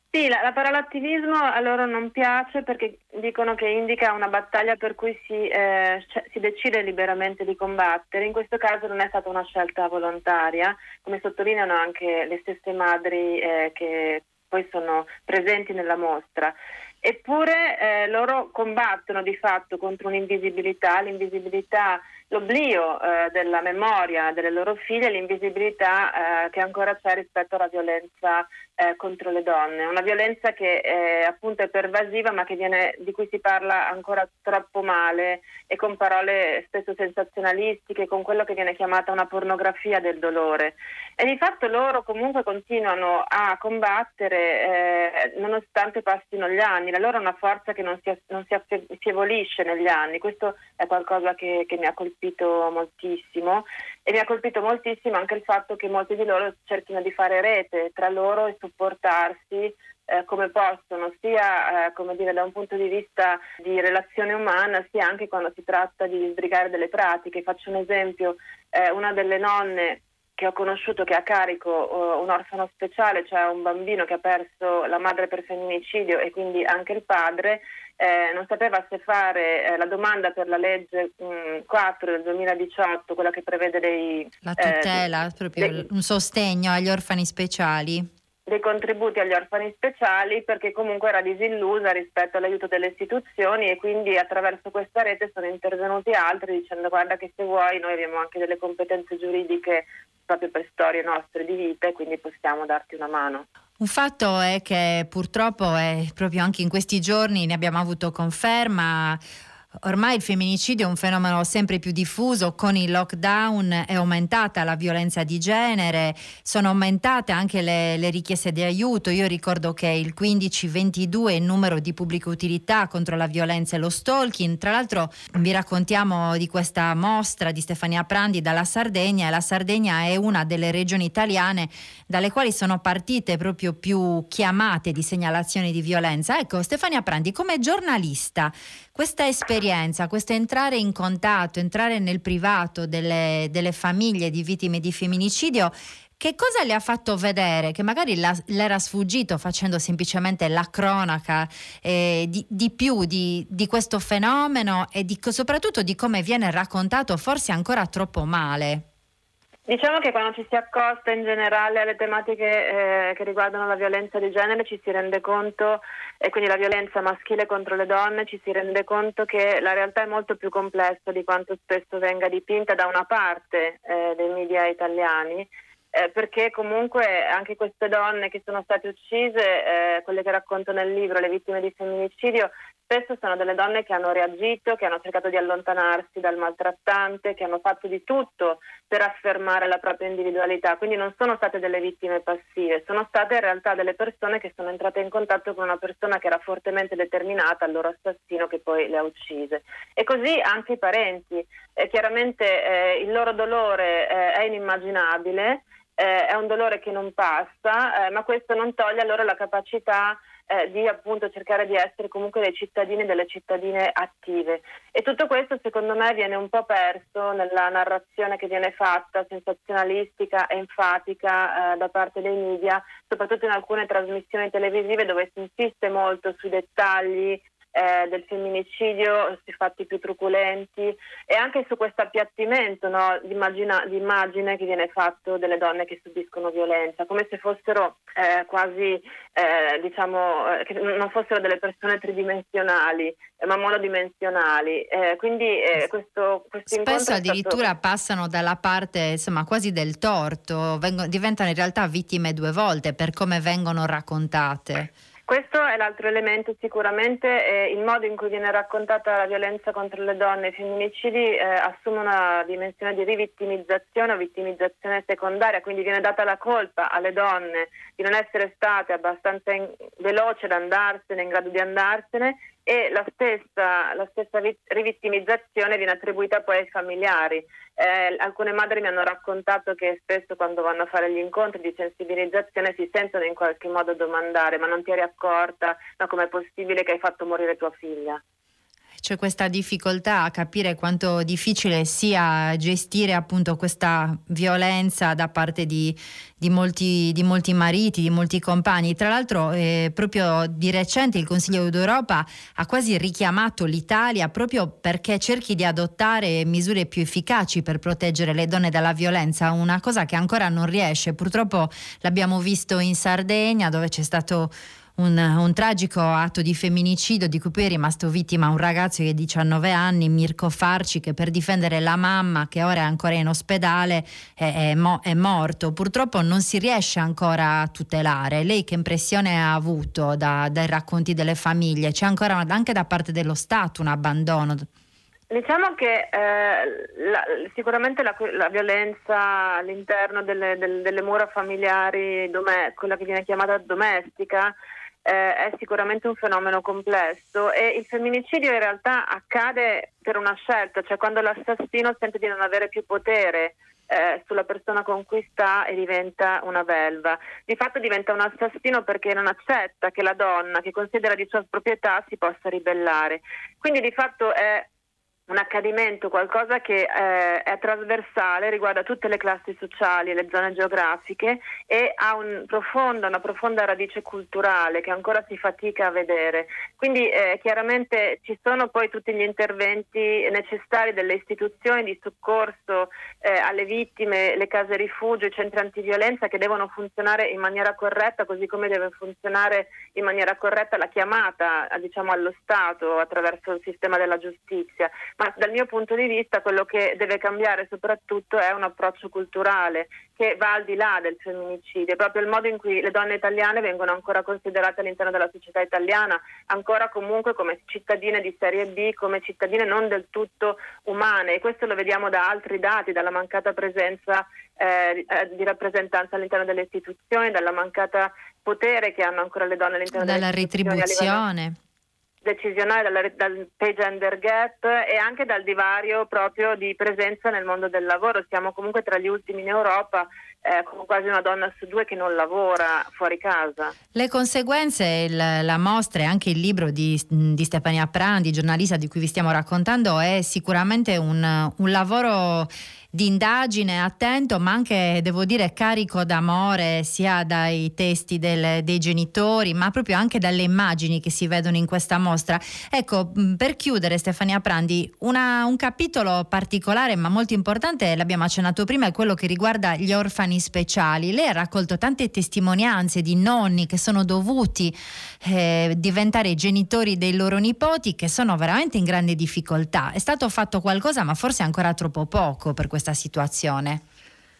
Sì, la, la, parola attivismo a loro non piace perché dicono che indica una battaglia per cui si, eh, si, decide liberamente di combattere. In questo caso non è stata una scelta volontaria, come sottolineano anche le stesse madri eh, che poi sono presenti nella mostra. Eppure eh, loro combattono di fatto contro un'invisibilità, l'invisibilità l'oblio eh, della memoria delle loro figlie, l'invisibilità eh, che ancora c'è rispetto alla violenza eh, contro le donne, una violenza che eh, appunto è pervasiva ma viene, di cui si parla ancora troppo male e con parole spesso sensazionalistiche, con quello che viene chiamata una pornografia del dolore. E di fatto loro comunque continuano a combattere eh, nonostante passino gli anni. La loro è una forza che non si, non si affievolisce negli anni. Questo è qualcosa che, che mi ha colpito moltissimo e mi ha colpito moltissimo anche il fatto che molti di loro cerchino di fare rete tra loro e supportarsi eh, come possono, sia eh, dire, da un punto di vista di relazione umana, sia anche quando si tratta di sbrigare delle pratiche. Faccio un esempio, eh, una delle nonne che ho conosciuto che ha a carico uh, un orfano speciale, cioè un bambino che ha perso la madre per femminicidio e quindi anche il padre, eh, non sapeva se fare eh, la domanda per la legge mh, mm, 4 del 2018, quella che prevede dei... La tutela, eh, proprio dei, un sostegno agli orfani speciali dei contributi agli orfani speciali perché comunque era disillusa rispetto all'aiuto delle istituzioni e quindi attraverso questa rete sono intervenuti altri dicendo guarda che se vuoi noi abbiamo anche delle competenze giuridiche proprio per storie nostre di vita e quindi possiamo darti una mano. Un fatto è che purtroppo è proprio anche in questi giorni ne abbiamo avuto conferma Ormai il femminicidio è un fenomeno sempre più diffuso, con il lockdown è aumentata la violenza di genere, sono aumentate anche le, le richieste di aiuto. Io ricordo che il 1522 è il numero di pubblica utilità contro la violenza e lo stalking. Tra l'altro vi raccontiamo di questa mostra di Stefania Prandi dalla Sardegna e la Sardegna è una delle regioni italiane dalle quali sono partite proprio più chiamate di segnalazioni di violenza. Ecco, Stefania Prandi, come giornalista, questa esperienza, questo entrare in contatto, entrare nel privato delle, delle famiglie di vittime di femminicidio, che cosa le ha fatto vedere? Che magari la, l'era sfuggito facendo semplicemente la cronaca eh, di, di, più di, di, questo fenomeno e di, soprattutto di come viene raccontato forse ancora troppo male. Diciamo che quando ci si accosta in generale alle tematiche eh, che riguardano la violenza di genere ci si rende conto, e quindi la violenza maschile contro le donne, ci si rende conto che la realtà è molto più complessa di quanto spesso venga dipinta da una parte eh, dei media italiani. Eh, perché comunque anche queste donne che sono state uccise, eh, quelle che racconto nel libro, le vittime di femminicidio, Spesso sono delle donne che hanno reagito, che hanno cercato di allontanarsi dal maltrattante, che hanno fatto di tutto per affermare la propria individualità, quindi non sono state delle vittime passive, sono state in realtà delle persone che sono entrate in contatto con una persona che era fortemente determinata al loro assassino che poi le ha uccise. E così anche i parenti. Eh, chiaramente eh, il loro dolore eh, è inimmaginabile, eh, è un dolore che non passa, eh, ma questo non toglie allora la capacità eh, di appunto cercare di essere comunque dei cittadini e delle cittadine attive. E tutto questo secondo me viene un po' perso nella narrazione che viene fatta, sensazionalistica enfatica eh, da parte dei media, soprattutto in alcune trasmissioni televisive dove si insiste molto sui dettagli eh, del femminicidio, sui fatti più truculenti e anche su questo appiattimento no, di, immagine che viene fatto delle donne che subiscono violenza, come se fossero eh, quasi, eh, diciamo, eh, che non fossero delle persone tridimensionali, eh, ma monodimensionali. Eh, quindi questo, questo Spesso addirittura stato... passano dalla parte insomma, quasi del torto, vengono, diventano in realtà vittime due volte per come vengono raccontate. Questo è l'altro elemento sicuramente, eh, il modo in cui viene raccontata la violenza contro le donne. E i femminicidi eh, assume una dimensione di rivittimizzazione o vittimizzazione secondaria, quindi viene data la colpa alle donne di non essere state abbastanza in- veloci ad andarsene, in grado di andarsene e la stessa, la stessa rivittimizzazione viene attribuita poi ai familiari. Eh, alcune madri mi hanno raccontato che spesso quando vanno a fare gli incontri di sensibilizzazione si sentono in qualche modo domandare ma non ti eri accorta, ma com'è possibile che hai fatto morire tua figlia? C'è questa difficoltà a capire quanto difficile sia gestire appunto questa violenza da parte di, di, molti, di molti, mariti, di molti compagni. Tra l'altro eh, proprio di recente il Consiglio d'Europa ha quasi richiamato l'Italia proprio perché cerchi di adottare misure più efficaci per proteggere le donne dalla violenza, una cosa che ancora non riesce. Purtroppo l'abbiamo visto in Sardegna dove c'è stato un, un, tragico atto di femminicidio di cui poi è rimasto vittima un ragazzo di 19 anni, Mirko Farci, che per difendere la mamma, che ora è ancora in ospedale, è, è, mo- è morto. Purtroppo non si riesce ancora a tutelare. Lei che impressione ha avuto da, dai racconti delle famiglie? C'è ancora anche da parte dello Stato un abbandono? Diciamo che eh, la, sicuramente la, la, violenza all'interno delle, delle, delle mura familiari, dome, quella che viene chiamata domestica, eh, è sicuramente un fenomeno complesso e il femminicidio in realtà accade per una scelta, cioè quando l'assassino sente di non avere più potere eh, sulla persona con cui sta e diventa una belva. Di fatto diventa un assassino perché non accetta che la donna che considera di sua proprietà si possa ribellare. Quindi di fatto è un accadimento, qualcosa che eh, è trasversale, riguarda tutte le classi sociali e le zone geografiche e ha un profondo, una profonda radice culturale che ancora si fatica a vedere. Quindi eh, chiaramente ci sono poi tutti gli interventi necessari delle istituzioni di soccorso eh, alle vittime, le case rifugio, i centri antiviolenza che devono funzionare in maniera corretta, così come deve funzionare in maniera corretta la chiamata diciamo, allo Stato attraverso il sistema della giustizia ma dal mio punto di vista quello che deve cambiare soprattutto è un approccio culturale che va al di là del femminicidio, proprio il modo in cui le donne italiane vengono ancora considerate all'interno della società italiana, ancora comunque come cittadine di serie B, come cittadine non del tutto umane e questo lo vediamo da altri dati, dalla mancata presenza eh, eh di rappresentanza all'interno delle istituzioni, dalla mancata potere che hanno ancora le donne all'interno. Dalla retribuzione decisionale dal, dal pay gender gap e anche dal divario proprio di presenza nel mondo del lavoro. Siamo comunque tra gli ultimi in Europa eh, con quasi una donna su due che non lavora fuori casa. Le conseguenze, il, la mostra e anche il libro di, di, Stefania Prandi, giornalista di cui vi stiamo raccontando, è sicuramente un, un lavoro di indagine attento, ma anche, devo dire, carico d'amore sia dai testi del, dei genitori, ma proprio anche dalle immagini che si vedono in questa mostra. Ecco, per chiudere, Stefania Prandi, una, un capitolo particolare ma molto importante, l'abbiamo accennato prima, è quello che riguarda gli orfani speciali. Lei ha raccolto tante testimonianze di nonni che sono dovuti eh, diventare genitori dei loro nipoti che sono veramente in grande difficoltà. È stato fatto qualcosa, ma forse ancora troppo poco per questo questa situazione?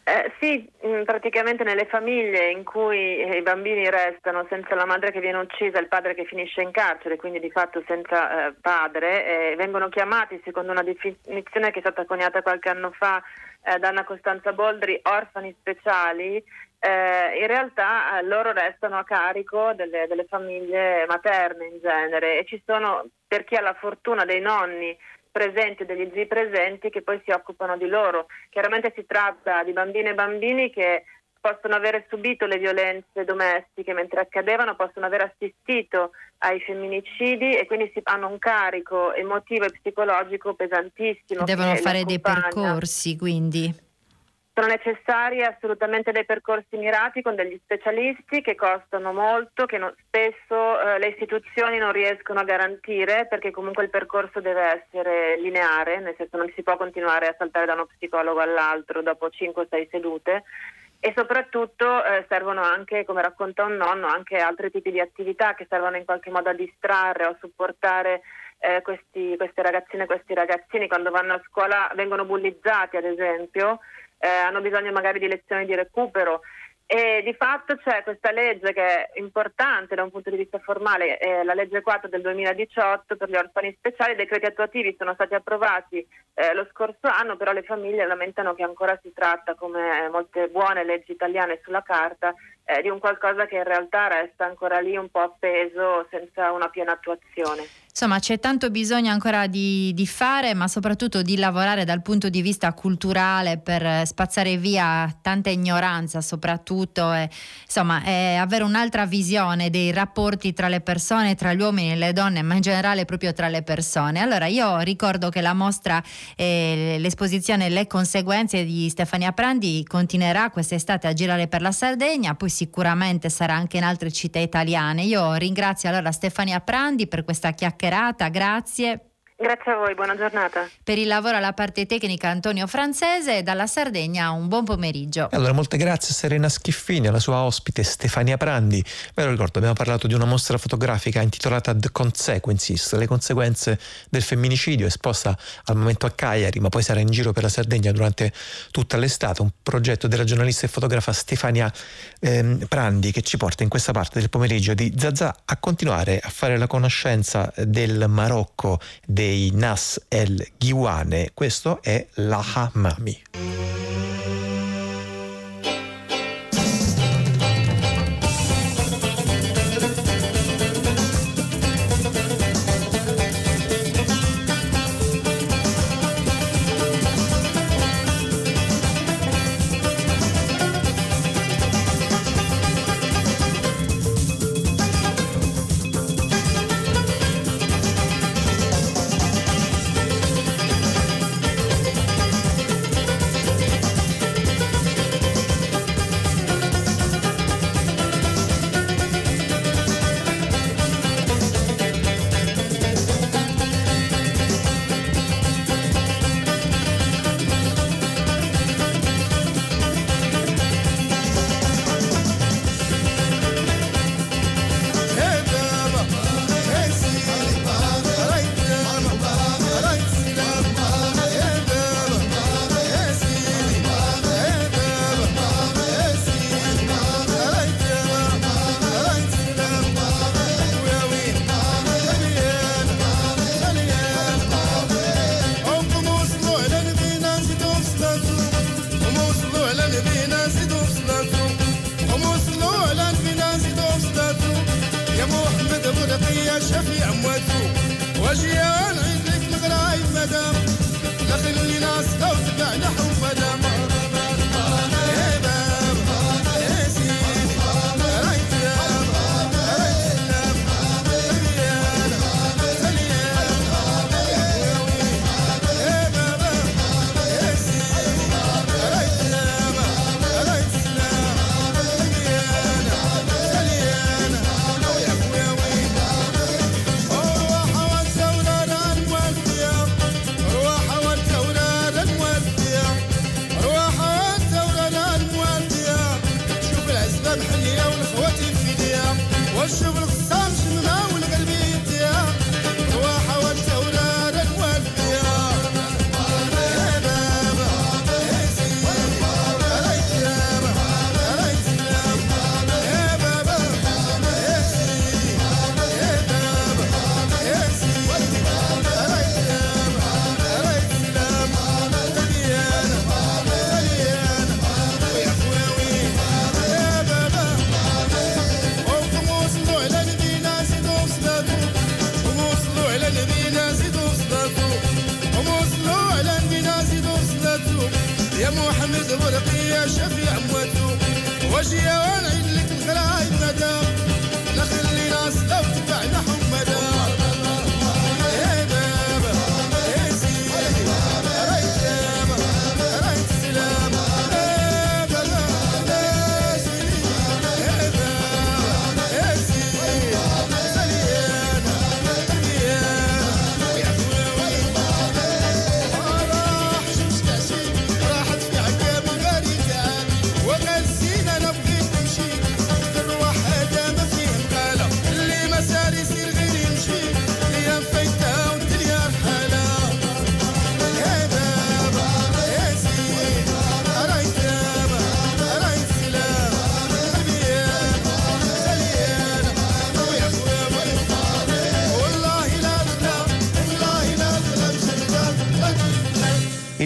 Eh, sì, mm, praticamente nelle famiglie in cui eh, i bambini restano senza la madre che viene uccisa e il padre che finisce in carcere, quindi di fatto senza eh, padre, eh, vengono chiamati, secondo una definizione che è stata coniata qualche anno fa eh, da Anna Costanza Boldri, orfani speciali, eh, in realtà loro restano a carico delle, delle famiglie materne in genere e ci sono, per chi ha la fortuna dei nonni presenti, degli zii presenti che poi si occupano di loro. Chiaramente si tratta di bambine e bambini che possono aver subito le violenze domestiche mentre accadevano, possono aver assistito ai femminicidi e quindi si hanno un carico emotivo e psicologico pesantissimo. Devono fare dei percorsi quindi. Sono necessari assolutamente dei percorsi mirati con degli specialisti che costano molto, che non, spesso eh, le istituzioni non riescono a garantire perché comunque il percorso deve essere lineare, nel senso non si può continuare a saltare da uno psicologo all'altro dopo 5-6 sedute e soprattutto eh, servono anche, come racconta un nonno, anche altri tipi di attività che servono in qualche modo a distrarre o a supportare eh, questi, queste ragazzine e questi ragazzini quando vanno a scuola vengono bullizzati ad esempio eh, hanno bisogno magari di lezioni di recupero e di fatto c'è questa legge che è importante da un punto di vista formale, eh, la legge 4 del 2018 per gli orfani speciali, i decreti attuativi sono stati approvati eh, lo scorso anno, però le famiglie lamentano che ancora si tratta, come molte buone leggi italiane sulla carta, eh, di un qualcosa che in realtà resta ancora lì un po' appeso senza una piena attuazione. Insomma, c'è tanto bisogno ancora di, di, fare, ma soprattutto di lavorare dal punto di vista culturale per spazzare via tanta ignoranza, soprattutto, e, insomma, e avere un'altra visione dei rapporti tra le persone, tra gli uomini e le donne, ma in generale proprio tra le persone. Allora, io ricordo che la mostra, eh, l'esposizione Le conseguenze di Stefania Prandi continuerà quest'estate a girare per la Sardegna, poi sicuramente sarà anche in altre città italiane. Io ringrazio allora Stefania Prandi per questa chiacchierata, grazie. Grazie a voi, buona giornata. Per il lavoro alla parte tecnica Antonio Francese, dalla Sardegna un buon pomeriggio. Allora, molte grazie a Serena Schiffini, alla sua ospite Stefania Prandi. Ve lo ricordo, abbiamo parlato di una mostra fotografica intitolata The Consequences, le conseguenze del femminicidio, esposta al momento a Cagliari, ma poi sarà in giro per la Sardegna durante tutta l'estate, un progetto della giornalista e fotografa Stefania ehm, Prandi che ci porta in questa parte del pomeriggio di Zazà a continuare a fare la conoscenza del Marocco, dei dei Nas El Ghiwane, questo è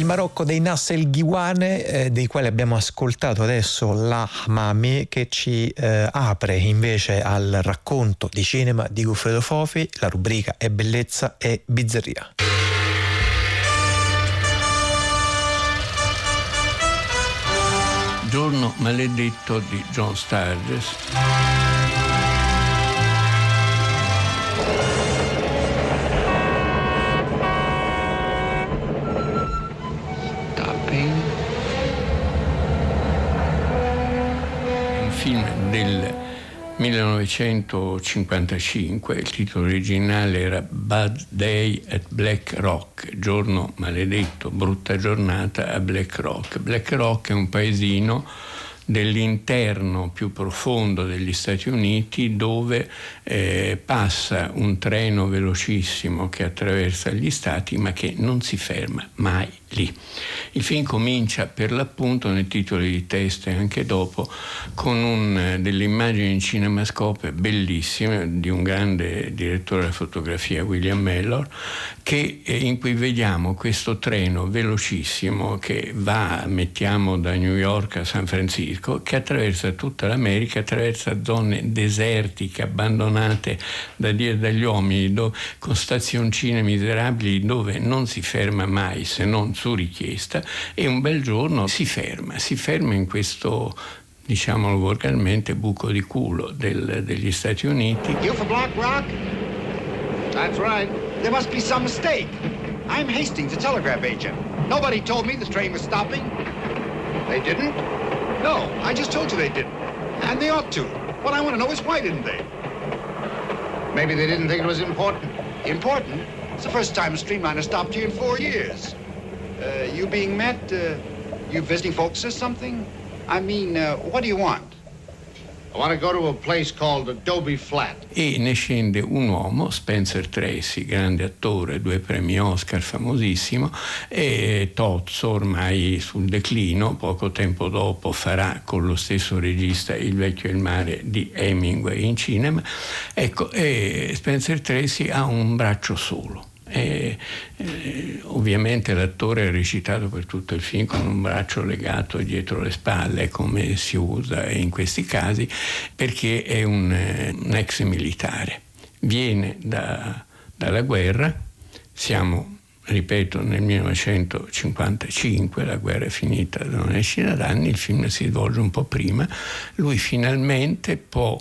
Lahamami. Marocco dei Nassel Ghiwane, eh, dei quali abbiamo ascoltato adesso la Hamami, che ci eh, apre invece al racconto di cinema di Goffredo Fofi. La rubrica è bellezza e bizzarria. Giorno maledetto di John Sturges. Film del 1955, il titolo originale era Bad Day at Black Rock, giorno maledetto, brutta giornata a Black Rock. Black Rock è un paesino dell'interno più profondo degli Stati Uniti dove eh, passa un treno velocissimo che attraversa gli stati ma che non si ferma mai lì. Il film comincia per l'appunto nei titoli di testa e anche dopo con un, eh, delle immagini in cinemascope bellissime di un grande direttore della fotografia, William Mellor, che, eh, in cui vediamo questo treno velocissimo che va, mettiamo, da New York a San Francisco, che attraversa tutta l'America, attraversa zone desertiche, abbandonate da Dio dagli uomini, dove, con stazioncine miserabili dove non si ferma mai se non su richiesta e un bel giorno si ferma, si ferma in questo diciamolo volgarmente, buco di culo del, degli Stati Uniti. You for Black Rock? That's right. There must be some mistake. I'm Hastings, a telegraph agent. Nobody told me the train was stopping. They didn't? No, I just told you they didn't. And they ought to. What I want to know is why didn't they? Maybe they didn't think it was important. Important? It's the first time a streamliner stopped here in four years. Uh, you being met? Uh, you visiting folks or something? I mean, uh, what do you want? I want to go to a place called Adobe Flat. E ne scende un uomo, Spencer Tracy, grande attore, due premi Oscar, famosissimo, e Tozzo, ormai sul declino, poco tempo dopo farà con lo stesso regista Il vecchio e il mare di Hemingway in cinema. Ecco, e Spencer Tracy ha un braccio solo e, eh, ovviamente l'attore ha recitato per tutto il film con un braccio legato dietro le spalle, come si usa in questi casi, perché è un, un ex militare. Viene da, dalla guerra, siamo ripeto, nel 1955, la guerra è finita da una decina d'anni, il film si svolge un po' prima, lui finalmente può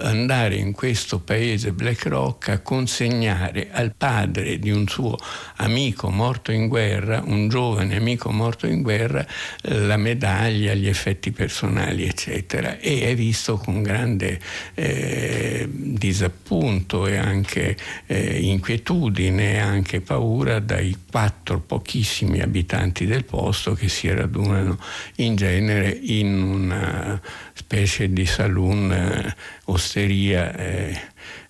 andare in questo paese Black Rock a consegnare al padre di un suo amico morto in guerra, un giovane amico morto in guerra, la medaglia, gli effetti personali, eccetera. E è visto con grande eh, disappunto e anche eh, inquietudine e anche paura dai quattro pochissimi abitanti del posto che si radunano in genere in una specie di saloon eh, osteria eh,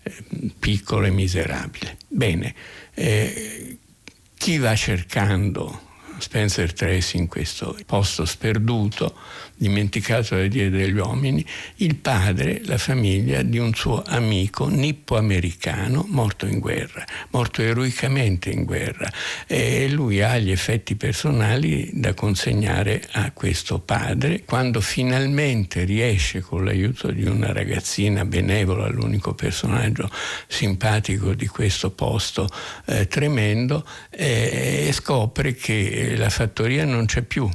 eh, piccola e miserabile. Bene, eh, chi va cercando Spencer Tracy in questo posto sperduto dimenticato da Dio degli uomini, il padre, la famiglia di un suo amico nippo-americano morto in guerra, morto eroicamente in guerra. E lui ha gli effetti personali da consegnare a questo padre. Quando finalmente riesce con l'aiuto di una ragazzina benevola, l'unico personaggio simpatico di questo posto eh, tremendo, eh, scopre che la fattoria non c'è più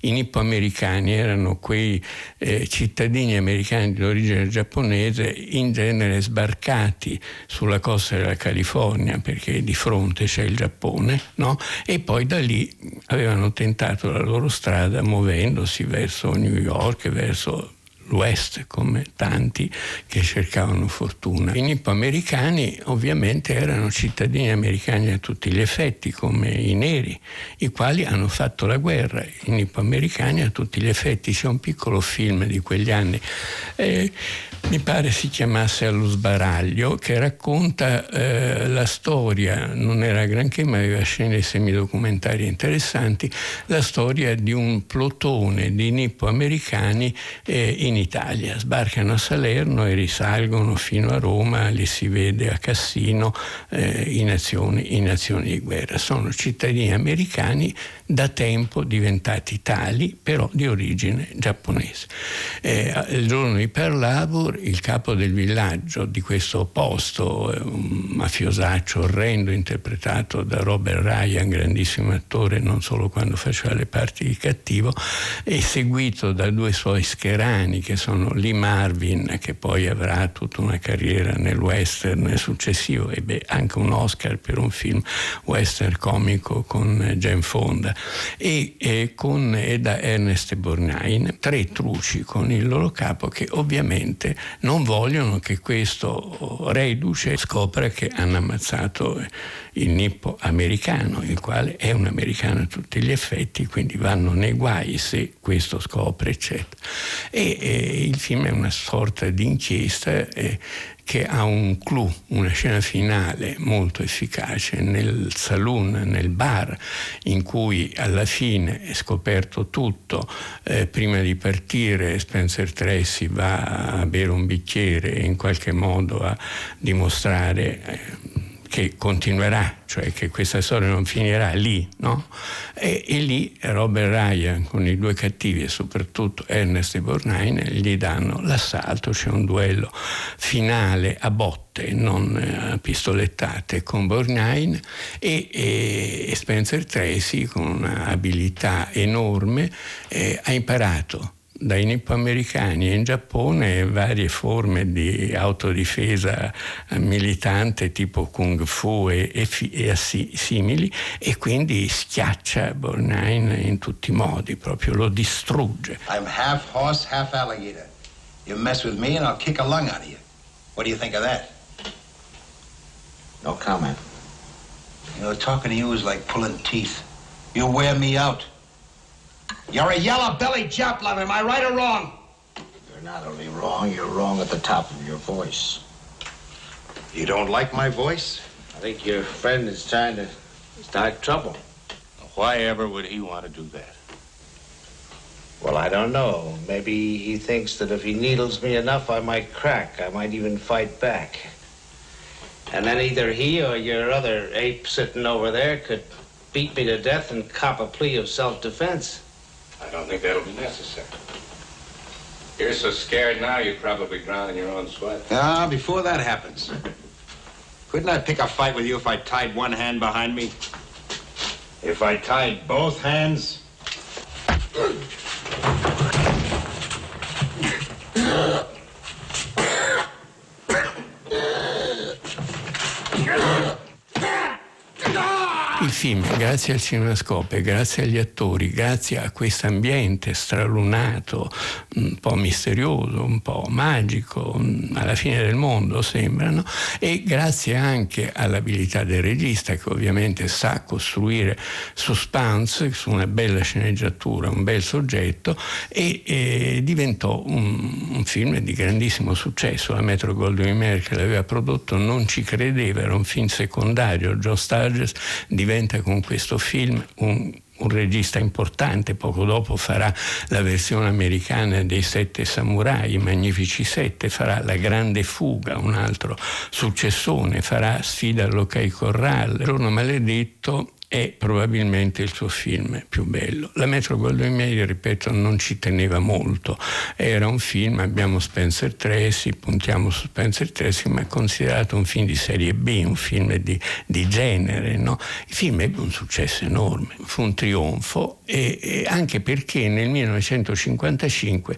i nippo-americani erano quei eh, cittadini americani di origine giapponese in genere sbarcati sulla costa della California perché di fronte c'è il Giappone no? e poi da lì avevano tentato la loro strada muovendosi verso New York, verso l'West come tanti che cercavano fortuna. I nippo-americani ovviamente erano cittadini americani a tutti gli effetti come i neri, i quali hanno fatto la guerra, i nippo-americani a tutti gli effetti. C'è un piccolo film di quegli anni, eh, mi pare si chiamasse Allo sbaraglio, che racconta eh, la storia, non era granché ma aveva scene semidocumentari interessanti, la storia di un plotone di nippo-americani eh, in in Italia, sbarcano a Salerno e risalgono fino a Roma, li si vede a Cassino eh, in, azioni, in azioni di guerra. Sono cittadini americani da tempo diventati tali, però di origine giapponese. Eh, il giorno di Pearl Harbor, il capo del villaggio di questo posto, un mafiosaccio orrendo interpretato da Robert Ryan, grandissimo attore, non solo quando faceva le parti di cattivo, è seguito da due suoi scherani che sono Lee Marvin, che poi avrà tutta una carriera nel western successivo, ebbe anche un Oscar per un film western comico con Jane Fonda e, e con e da Ernest Borgnine, tre truci con il loro capo che ovviamente non vogliono che questo reduce scopra che hanno ammazzato il nippo americano, il quale è un americano a tutti gli effetti, quindi vanno nei guai se questo scopre, eccetera. E, e il film è una sorta di inchiesta. Eh, che ha un clou, una scena finale molto efficace nel saloon, nel bar, in cui alla fine è scoperto tutto. Eh, prima di partire Spencer Tracy va a bere un bicchiere e in qualche modo a dimostrare... Eh, che continuerà, cioè che questa storia non finirà lì, no? E, e, lì Robert Ryan con i due cattivi e soprattutto Ernest e Borgnine gli danno l'assalto, c'è un duello finale a botte, non a pistolettate con Borgnine e, e, Spencer Tracy con un'abilità enorme eh, ha imparato dai nippoamericani e in Giappone varie forme di autodifesa militante tipo kung fu e, e, e simili e quindi schiaccia Borgnine in tutti i modi, proprio lo distrugge. I'm half horse, half alligator. You mess with me and I'll kick a lung out of you. What do you think of that? No comment. You know, talking to you is like pulling teeth. You wear me out. You're a yellow-bellied Joplin, am I right or wrong? You're not only wrong, you're wrong at the top of your voice. You don't like my voice? I think your friend is trying to start trouble. Why ever would he want to do that? Well, I don't know. Maybe he thinks that if he needles me enough, I might crack. I might even fight back. And then either he or your other ape sitting over there could beat me to death and cop a plea of self-defense. I don't think that'll be necessary. You're so scared now, you'd probably drown in your own sweat. Ah, before that happens. Couldn't I pick a fight with you if I tied one hand behind me? If I tied both hands? (laughs) Il film, grazie al cinemascope, grazie agli attori, grazie a questo ambiente stralunato, un po' misterioso, un po' magico, alla fine del mondo sembrano, e grazie anche all'abilità del regista che ovviamente sa costruire suspense su una bella sceneggiatura, un bel soggetto, e, e diventò un, un, film di grandissimo successo. La Metro Goldwyn Mayer che l'aveva prodotto non ci credeva, era un film secondario, Joe Sturges diventa diventa con questo film un, un regista importante, poco dopo farà la versione americana dei Sette Samurai, i Magnifici Sette, farà La Grande Fuga, un altro successone, farà Sfida all'Ok Corral, Giorno Maledetto è probabilmente il suo film più bello. La Metro Goldwyn Mayer, ripeto, non ci teneva molto. Era un film, abbiamo Spencer Tracy, puntiamo su Spencer Tracy, ma è considerato un film di serie B, un film di, di genere. No? Il film ebbe un successo enorme, fu un trionfo e, e anche perché nel 1955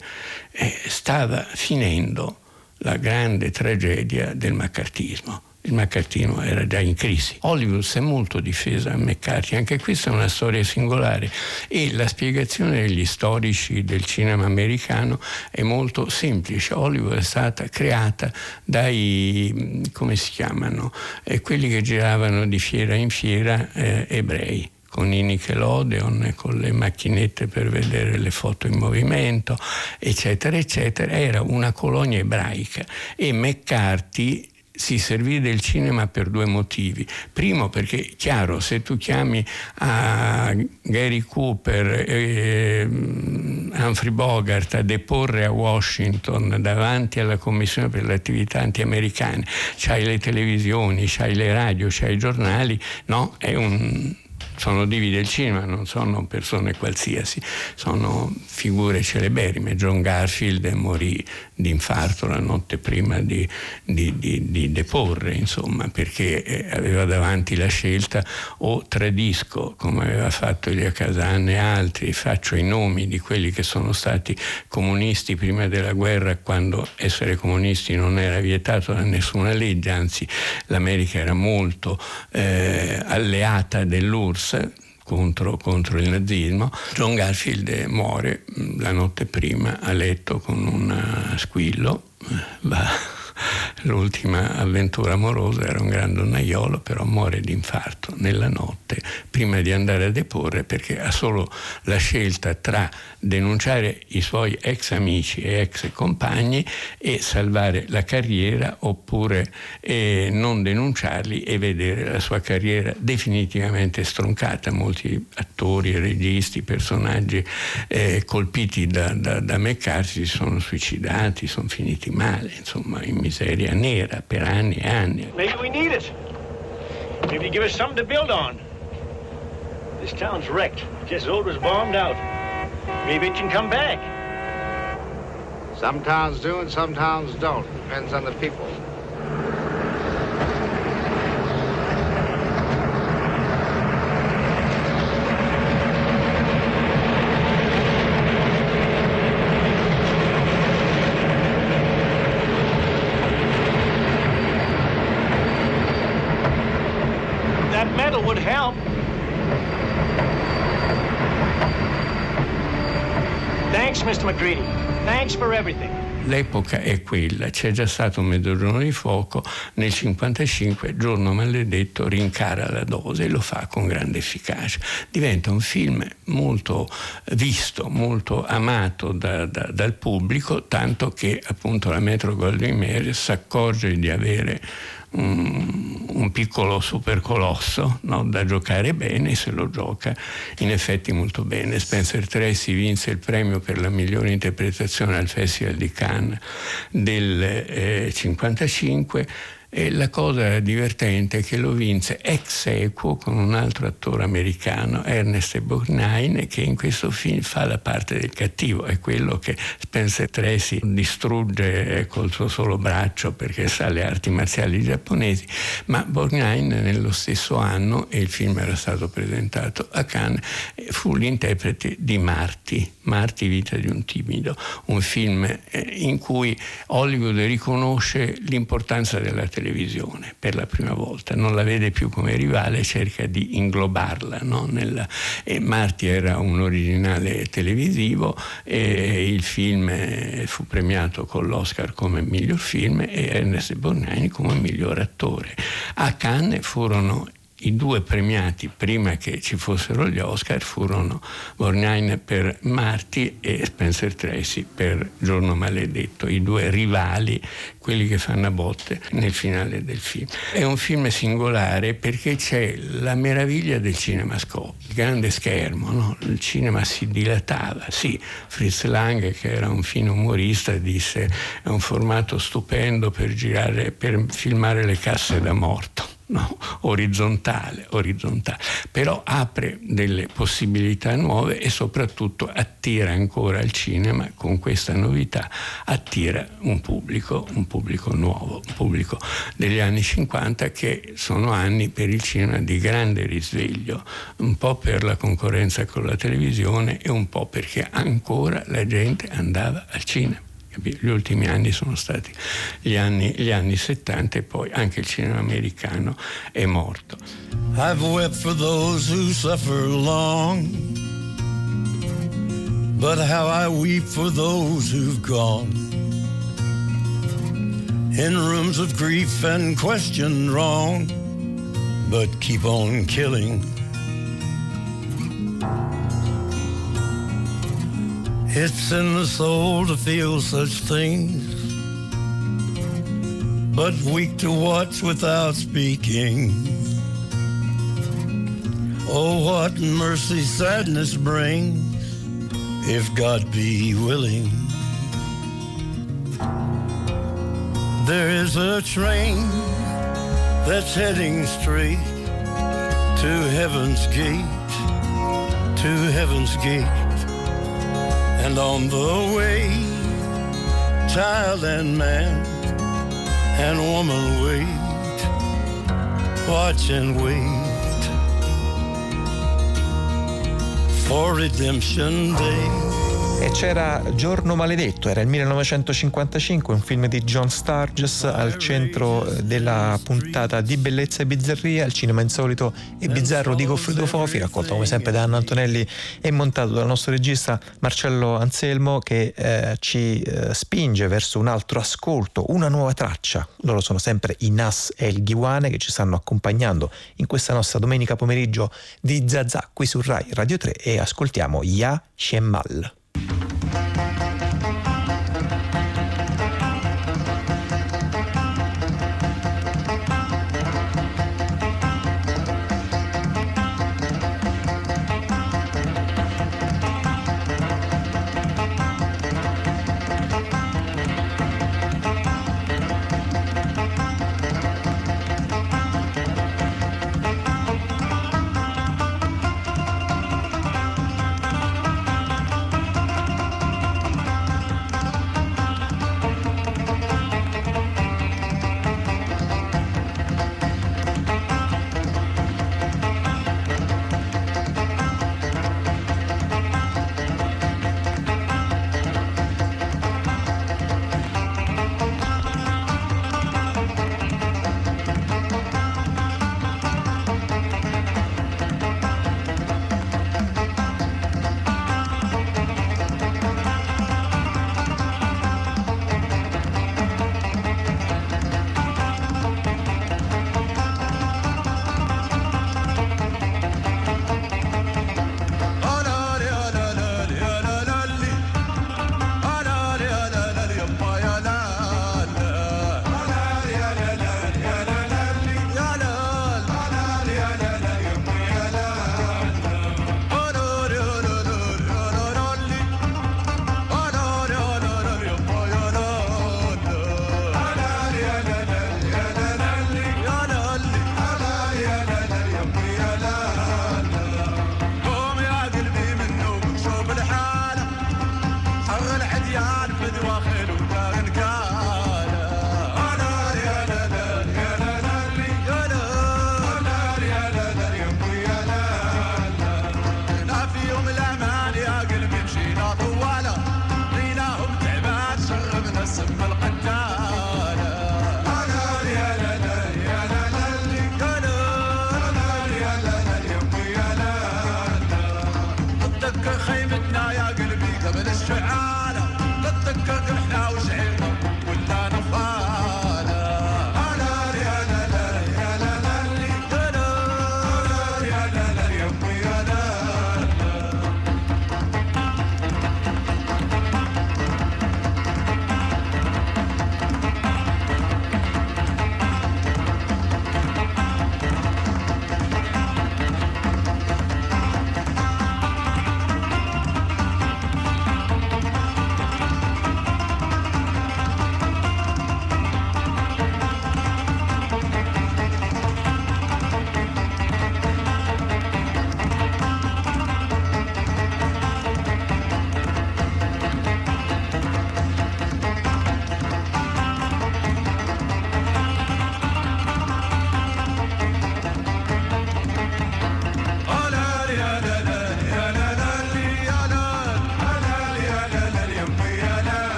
eh, stava finendo la grande tragedia del maccartismo il McCartino era già in crisi. Hollywood si è molto difesa a McCarthy, anche questa è una storia singolare e la spiegazione degli storici del cinema americano è molto semplice. Hollywood è stata creata dai, come si chiamano, eh, quelli che giravano di fiera in fiera eh, ebrei con i Nickelodeon, con le macchinette per vedere le foto in movimento, eccetera, eccetera, era una colonia ebraica e McCarthy si servì del cinema per due motivi. Primo perché, chiaro, se tu chiami a Gary Cooper e Humphrey Bogart a deporre a Washington davanti alla Commissione per le attività anti-americane, c'hai le televisioni, c'hai le radio, c'hai i giornali, no? È un sono divi del cinema, non sono persone qualsiasi, sono figure celeberrime. John Garfield morì di infarto la notte prima di, di, di, di deporre, insomma, perché eh, aveva davanti la scelta o tradisco, come aveva fatto Elia Casan e altri, faccio i nomi di quelli che sono stati comunisti prima della guerra, quando essere comunisti non era vietato da nessuna legge, anzi l'America era molto eh, alleata dell'URSS contro, contro il nazismo. John Garfield muore mm, la notte prima a letto con un squillo, va l'ultima avventura amorosa era un gran donnaiolo, però muore di infarto nella notte prima di andare a deporre perché ha solo la scelta tra denunciare i suoi ex amici e ex compagni e salvare la carriera oppure eh, non denunciarli e vedere la sua carriera definitivamente stroncata. Molti attori, registi, personaggi eh, colpiti da, da, da McCarthy si sono suicidati, sono finiti male, insomma in miseria nera per anni e anni. Maybe we need it. Maybe you give us something to build on. This town's wrecked, just as old as bombed out. Maybe it can come back. Some towns do and some towns don't. Depends on the people. L'epoca è quella, c'è già stato un mezzogiorno di fuoco, nel 1955 Giorno Maledetto rincara la dose e lo fa con grande efficacia. Diventa un film molto visto, molto amato da, da, dal pubblico, tanto che appunto la Metro Goldwyn Mayer si accorge di avere un, un piccolo supercolosso no? da giocare bene, se lo gioca in effetti molto bene. Spencer Tracy vinse il premio per la migliore interpretazione al Festival di Cannes del eh, 55 e la cosa divertente è che lo vinse ex equo con un altro attore americano, Ernest Borgnine, che in questo film fa la parte del cattivo, è quello che Spencer Tracy distrugge col suo solo braccio perché sa le arti marziali giapponesi, ma Borgnine nello stesso anno, e il film era stato presentato a Cannes, fu l'interprete di Marty, Marty Vita di un timido, un film eh, in cui Hollywood riconosce l'importanza della televisione per la prima volta, non la vede più come rivale, cerca di inglobarla. No? Nella, Marti era un originale televisivo e il film eh, fu premiato con l'Oscar come miglior film e Ernest Borgnani come miglior attore. A Cannes furono i due premiati prima che ci fossero gli Oscar furono Borgnine per Marty e Spencer Tracy per Giorno Maledetto, i due rivali, quelli che fanno a botte nel finale del film. È un film singolare perché c'è la meraviglia del cinemascope, il grande schermo, no? il cinema si dilatava. Sì, Fritz Lang, che era un fine umorista, disse è un formato stupendo per girare, per filmare le casse da morto no, orizzontale, orizzontale, però apre delle possibilità nuove e soprattutto attira ancora il cinema con questa novità, attira un pubblico, un pubblico nuovo, un pubblico degli anni 50 che sono anni per il cinema di grande risveglio, un po' per la concorrenza con la televisione e un po' perché ancora la gente andava al cinema. Gli ultimi anni sono stati gli anni, gli anni 70 e poi anche il cinema americano è morto. I've wept for those who suffer long, but how I weep for those who've gone. In rooms of grief and question wrong, but keep on killing. It's in the soul to feel such things, but weak to watch without speaking. Oh, what mercy sadness brings, if God be willing. There is a train that's heading straight to heaven's gate, to heaven's gate. And on the way, child and man and woman wait, watch and wait for redemption day. C'era Giorno Maledetto, era il 1955, un film di John Sturges al centro eh, della puntata di Bellezza e Bizzarria, il cinema insolito e bizzarro di Goffredo Fofi, raccolto come sempre da Anna Antonelli e montato dal nostro regista Marcello Anselmo che eh, ci eh, spinge verso un altro ascolto, una nuova traccia. Loro sono sempre i Nas e il Ghiwane che ci stanno accompagnando in questa nostra domenica pomeriggio di Zazà qui su Rai Radio 3 e ascoltiamo Ya Shemal.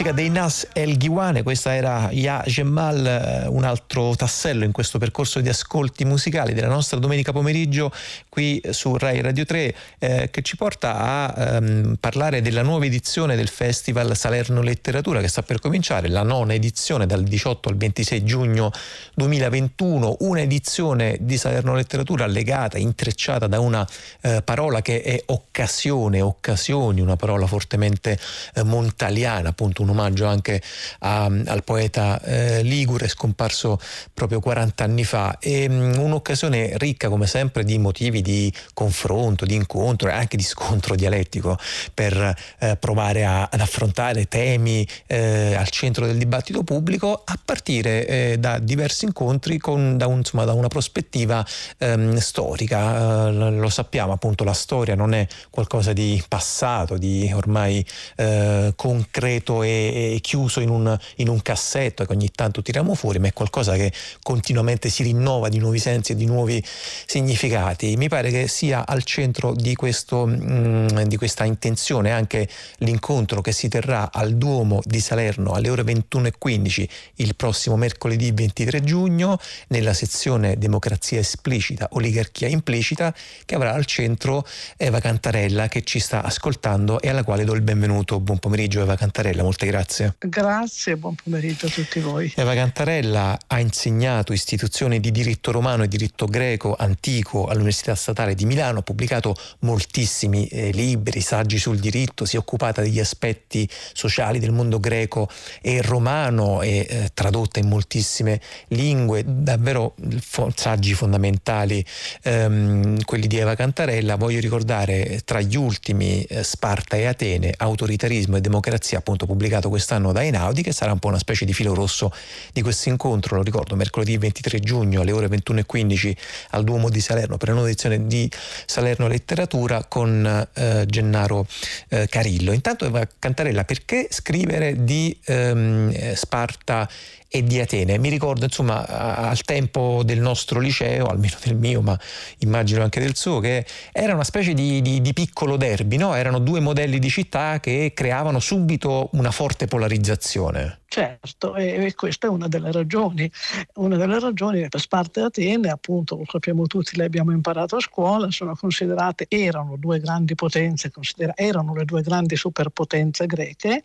Musica dei Nas El Ghiwane, questa era Ya Gemal, eh, un altro tassello in questo percorso di ascolti musicali della nostra domenica pomeriggio qui su Rai Radio 3 eh, che ci porta a ehm, parlare della nuova edizione del Festival Salerno Letteratura che sta per cominciare, la nona edizione dal 18 al 26 giugno 2021, una edizione di Salerno Letteratura legata, intrecciata da una eh, parola che è occasione, occasioni, una parola fortemente eh, montaliana, appunto un omaggio anche a, al poeta eh, Ligure scomparso proprio 40 anni fa e um, un'occasione ricca come sempre di motivi di confronto, di incontro e anche di scontro dialettico per eh, provare a, ad affrontare temi eh, al centro del dibattito pubblico a partire eh, da diversi incontri con, da, un, insomma, da una prospettiva ehm, storica. Eh, lo sappiamo appunto la storia non è qualcosa di passato, di ormai eh, concreto e, e chiuso in un, in un, cassetto che ogni tanto tiriamo fuori, ma è qualcosa che continuamente si rinnova di nuovi sensi e di nuovi significati. Mi pare che sia al centro di, questo, mh, mm, di questa intenzione anche l'incontro che si terrà al Duomo di Salerno alle ore 21.15 il prossimo mercoledì 23 giugno nella sezione Democrazia esplicita, oligarchia implicita che avrà al centro Eva Cantarella che ci sta ascoltando e alla quale do il benvenuto. Buon pomeriggio Eva Cantarella, molte grazie. Grazie, buon pomeriggio a tutti voi. Eva Cantarella ha insegnato istituzioni di diritto romano e diritto greco antico all'Università Statale di Milano, ha pubblicato moltissimi eh, libri, saggi sul diritto, si è occupata degli aspetti sociali del mondo greco e romano e eh, tradotta in moltissime lingue, davvero fo- saggi fondamentali ehm, quelli di Eva Cantarella. Voglio ricordare tra gli ultimi eh, Sparta e Atene, autoritarismo e democrazia, appunto pubblicato quest'anno da Einaudi, che sarà un po' una specie di filo rosso di questo incontro, lo ricordo, mercoledì 23 giugno alle ore 21.15 al Duomo di Salerno per la nuova edizione di Salerno Letteratura con eh, Gennaro eh, Carillo. Intanto Cantarella, perché scrivere di ehm, Sparta e di Atene. Mi ricordo insomma al tempo del nostro liceo, almeno del mio, ma immagino anche del suo, che era una specie di, di, di piccolo derby, no? erano due modelli di città che creavano subito una forte polarizzazione. Certo, e, questa è una delle ragioni. Una delle ragioni per Sparta e Atene, appunto, lo sappiamo tutti, le abbiamo imparato a scuola, sono considerate, erano due grandi potenze, erano le due grandi superpotenze greche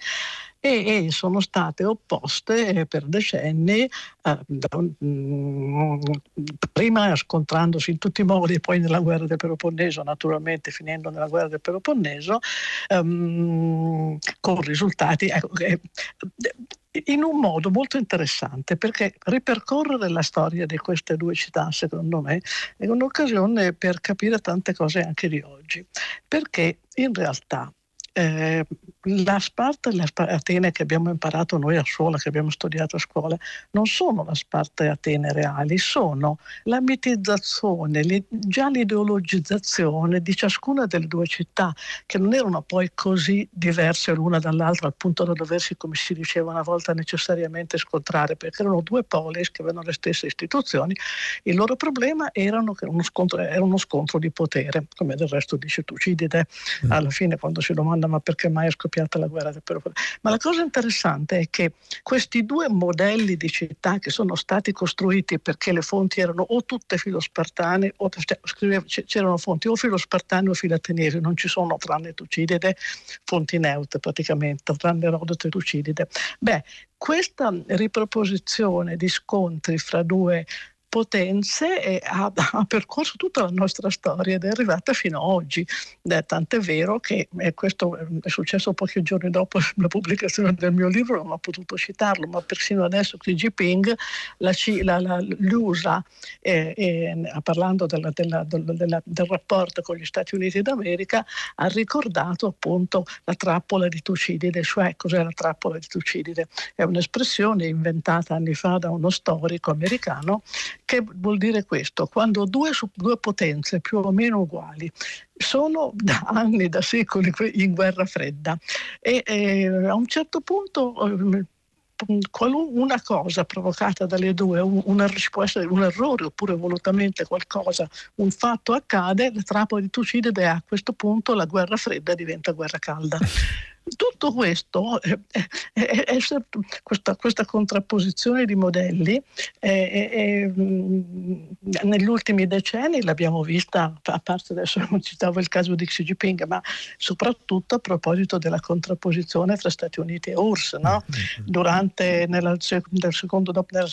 e, e sono state opposte per decenni, eh, mm, prima scontrandosi in tutti i modi, poi nella guerra del Peloponneso, naturalmente finendo nella guerra del Peloponneso, ehm, con risultati... Ecco, eh, in un modo molto interessante perché ripercorrere la storia di queste due città secondo me è un'occasione per capire tante cose anche di oggi. Perché in realtà eh, la Sparta e Atene che abbiamo imparato noi a scuola, che abbiamo studiato a scuola, non sono la Sparta e Atene reali, sono la mitizzazione, già l'ideologizzazione di ciascuna delle due città, che non erano poi così diverse l'una dall'altra al punto da doversi, come si diceva una volta, necessariamente scontrare, perché erano due polis che avevano le stesse istituzioni. Il loro problema erano che uno scontro, era uno scontro di potere, come del resto dice Tucidide, mm. alla fine quando si domanda ma perché mai è scoppiata la guerra del Peloponneso? Ma la cosa interessante è che questi due modelli di città che sono stati costruiti perché le fonti erano o tutte filospartane o cioè, c'erano fonti o filospartane o filateniesi, non ci sono tranne Tucidide fonti neutre praticamente, tranne Erodoto e Tucidide. Beh, questa riproposizione di scontri fra due potenze e ha, (laughs) ha, percorso tutta la nostra storia ed è arrivata fino ad oggi. Eh, tant'è vero che e questo è successo pochi giorni dopo (laughs) la pubblicazione del mio libro, non ho potuto citarlo, ma persino adesso Xi Jinping, la, la, la, l'USA, eh, eh, parlando della, della, della, del rapporto con gli Stati Uniti d'America, ha ricordato appunto la trappola di Tucidide, cioè cos'è la trappola di Tucidide? È un'espressione inventata anni fa da uno storico americano che vuol dire questo? Quando due, due potenze più o meno uguali sono da (laughs) anni, da secoli in guerra fredda e, e a un certo punto eh, una cosa provocata dalle due, un, un, può essere un errore oppure volutamente qualcosa, un fatto accade, la trappola di Tucidide a questo punto la guerra fredda diventa guerra calda. Tutto questo, è, è, questa, questa, contrapposizione di modelli, negli ultimi decenni l'abbiamo vista, a parte adesso non citavo il caso di Xi Jinping, ma soprattutto a proposito della contrapposizione tra Stati Uniti e URSS. No? Mm-hmm. Durante, nella, nel, secondo, nel,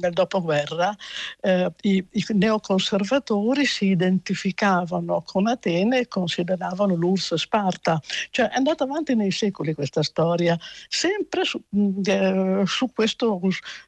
nel dopoguerra eh, i, i neoconservatori si identificavano con Atene e consideravano l'URSS Sparta. Cioè è andata avanti nei secoli questa storia, sempre su, mm, eh, su, questo,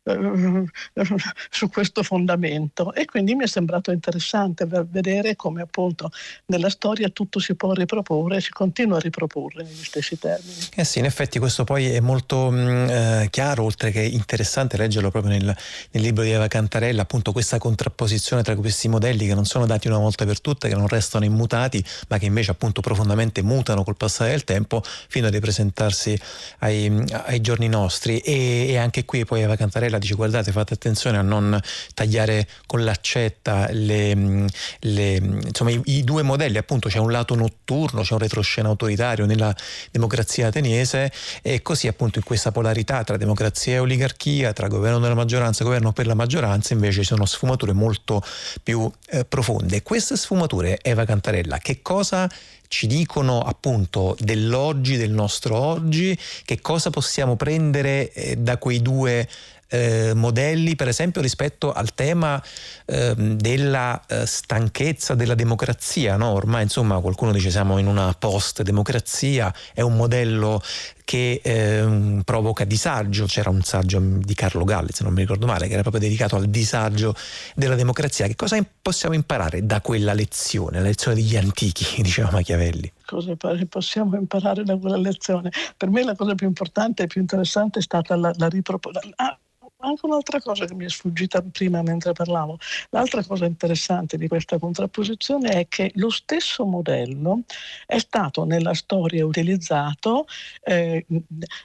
eh, (laughs) su questo fondamento. E quindi mi è sembrato interessante vedere come appunto nella storia tutto si può riproporre si continua a riproporre negli stessi termini. Eh sì, in effetti questo poi è molto mh, mm, eh, chiaro, oltre che interessante leggerlo proprio nel, nel libro di Eva Cantarella, appunto questa contrapposizione tra questi modelli che non sono dati una volta per tutte, che non restano immutati, ma che invece appunto profondamente mutano col passare del tempo fino a ripresentarsi ai, ai giorni nostri. E, e, anche qui poi Eva Cantarella dice guardate fate attenzione a non tagliare con l'accetta le, le, insomma, i, i, due modelli, appunto c'è un lato notturno, c'è un retroscena autoritario nella democrazia ateniese e così appunto in questa polarità tra democrazia e oligarchia, tra governo della maggioranza e governo per la maggioranza invece ci sono sfumature molto più eh, profonde. Queste sfumature, Eva Cantarella, che cosa ci dicono appunto dell'oggi, del nostro oggi, che cosa possiamo prendere eh, da quei due eh, modelli, per esempio rispetto al tema eh, della eh, stanchezza della democrazia. No? Ormai insomma qualcuno dice siamo in una post-democrazia, è un modello che eh, provoca disagio. C'era un saggio di Carlo Galli, se non mi ricordo male, che era proprio dedicato al disagio della democrazia. Che cosa possiamo imparare da quella lezione, la lezione degli antichi, (laughs) diceva Machiavelli? Cosa possiamo imparare da quella lezione? Per me la cosa più importante e più interessante è stata la, la riproposizione. Ah, anche un'altra cosa che mi è sfuggita prima mentre parlavo. L'altra cosa interessante di questa contrapposizione è che lo stesso modello è stato nella storia utilizzato eh,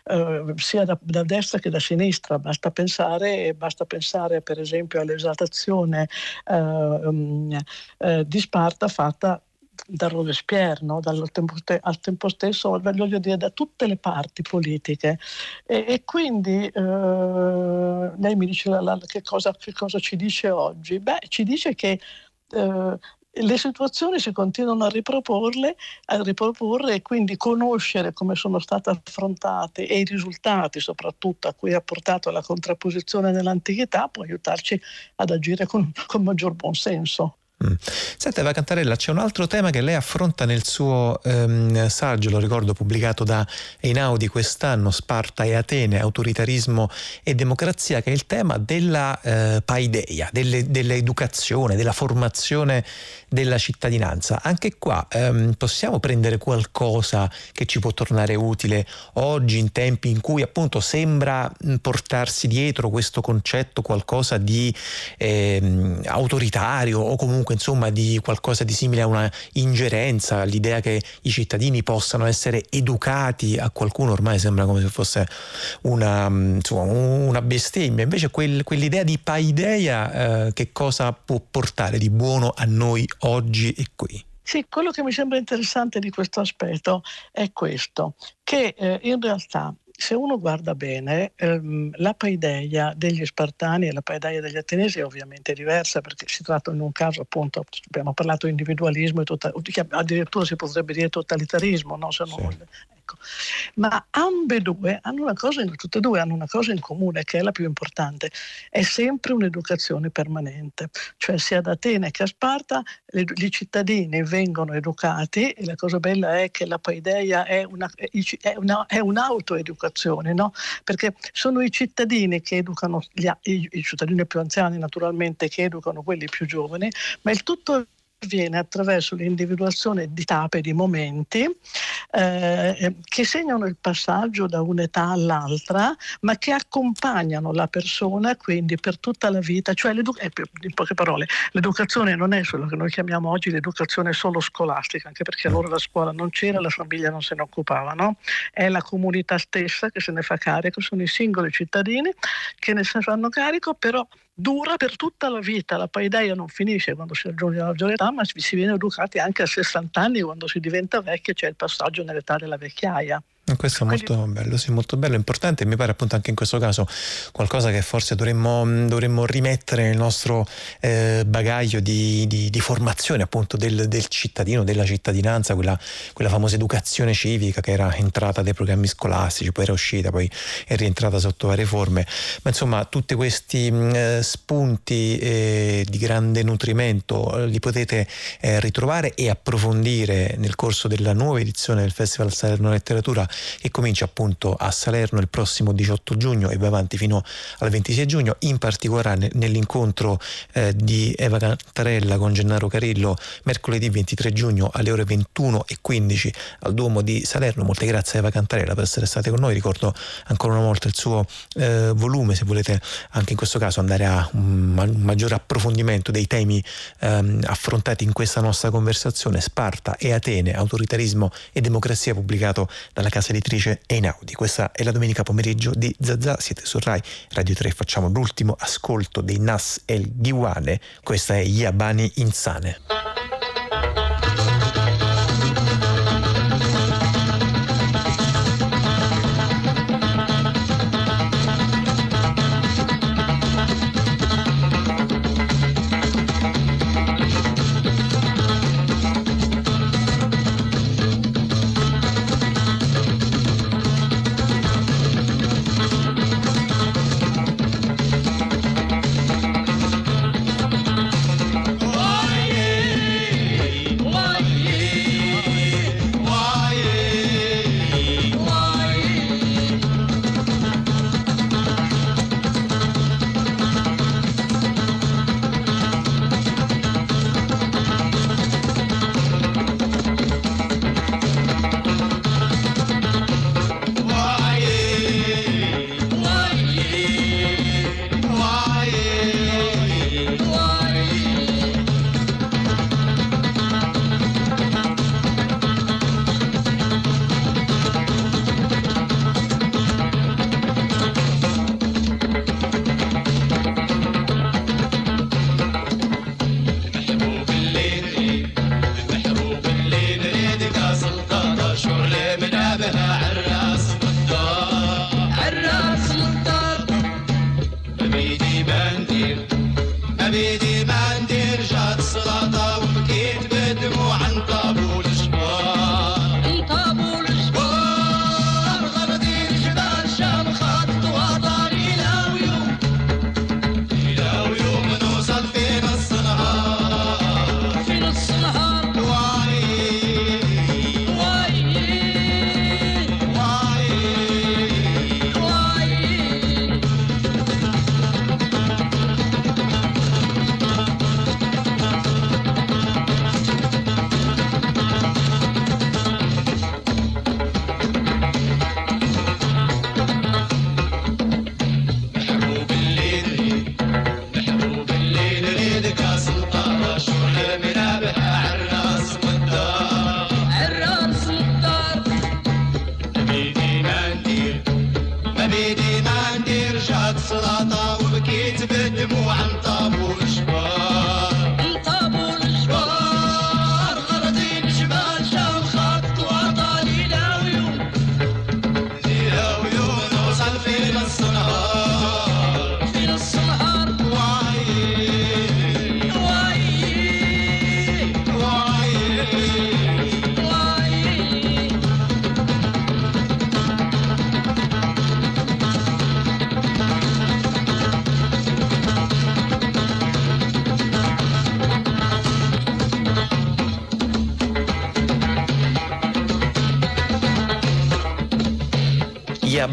eh, sia da, da, destra che da sinistra. Basta pensare, basta pensare per esempio all'esaltazione eh, um, di Sparta fatta da Robespierre, no? Dal tempo, al tempo stesso, voglio dire, da tutte le parti politiche. E, e quindi eh, lei mi dice la, la, che, cosa, che, cosa, ci dice oggi? Beh, ci dice che eh, le situazioni si continuano a riproporle, a riproporre e quindi conoscere come sono state affrontate e i risultati soprattutto a cui ha portato la contrapposizione nell'antichità può aiutarci ad agire con, con maggior buonsenso. Mm. Senta Eva Cantarella, c'è un altro tema che lei affronta nel suo ehm, saggio, lo ricordo pubblicato da Einaudi quest'anno, Sparta e Atene, autoritarismo e democrazia, che è il tema della eh, paideia, delle, dell'educazione, della formazione della cittadinanza. Anche qua ehm, possiamo prendere qualcosa che ci può tornare utile oggi in tempi in cui appunto sembra mm, portarsi dietro questo concetto qualcosa di ehm, autoritario o comunque comunque insomma di qualcosa di simile a una ingerenza, l'idea che i cittadini possano essere educati a qualcuno ormai sembra come se fosse una, mm, insomma, una bestemmia, invece quel, quell'idea di paideia eh, che cosa può portare di buono a noi oggi e qui? Sì, quello che mi sembra interessante di questo aspetto è questo, che eh, in realtà se uno guarda bene, ehm, la paideia degli Spartani e la paideia degli Ateniesi è ovviamente diversa perché si tratta in un caso appunto, abbiamo parlato di individualismo e total- addirittura si potrebbe dire totalitarismo, no? se non, sì. Ecco. Ma ambedue hanno una cosa, tutte e due hanno una cosa in comune che è la più importante, è sempre un'educazione permanente, cioè sia ad Atene che a Sparta i cittadini vengono educati e la cosa bella è che la paideia è, una, è, una, è un'autoeducazione, no? perché sono i cittadini che educano, gli, i, i cittadini più anziani naturalmente che educano quelli più giovani, ma il tutto avviene attraverso l'individuazione di tappe, di momenti eh, che segnano il passaggio da un'età all'altra, ma che accompagnano la persona quindi per tutta la vita. Cioè, eh, in poche parole, l'educazione non è quello che noi chiamiamo oggi l'educazione solo scolastica, anche perché allora la scuola non c'era, la famiglia non se ne occupava, no? È la comunità stessa che se ne fa carico, sono i singoli cittadini che ne fanno carico, però dura per tutta la vita, la paideia non finisce quando si raggiunge la maggiore età, ma si viene educati anche a 60 anni quando si diventa vecchi, c'è il passaggio nell'età della vecchiaia. Questo è molto bello, sì, molto bello, importante e mi pare appunto anche in questo caso qualcosa che forse dovremmo, dovremmo rimettere nel nostro eh, bagaglio di, di, di, formazione appunto del, del, cittadino, della cittadinanza, quella, quella, famosa educazione civica che era entrata dai programmi scolastici, poi era uscita, poi è rientrata sotto varie forme, ma insomma tutti questi mh, eh, spunti eh, di grande nutrimento eh, li potete eh, ritrovare e approfondire nel corso della nuova edizione del Festival Salerno Letteratura che comincia appunto a Salerno il prossimo 18 giugno e va avanti fino al 26 giugno, in particolare nell'incontro eh, di Eva Cantarella con Gennaro Carillo mercoledì 23 giugno alle ore 21 e 15 al Duomo di Salerno. Molte grazie a Eva Cantarella per essere state con noi, ricordo ancora una volta il suo eh, volume se volete anche in questo caso andare a un, un maggiore approfondimento dei temi ehm, affrontati in questa nostra conversazione, Sparta e Atene, autoritarismo e democrazia pubblicato dalla casa editrice Einaudi. Questa è la domenica pomeriggio di Zazà, siete su Rai Radio 3, facciamo l'ultimo ascolto dei Nas El Ghiwane, questa è Yabani Insane.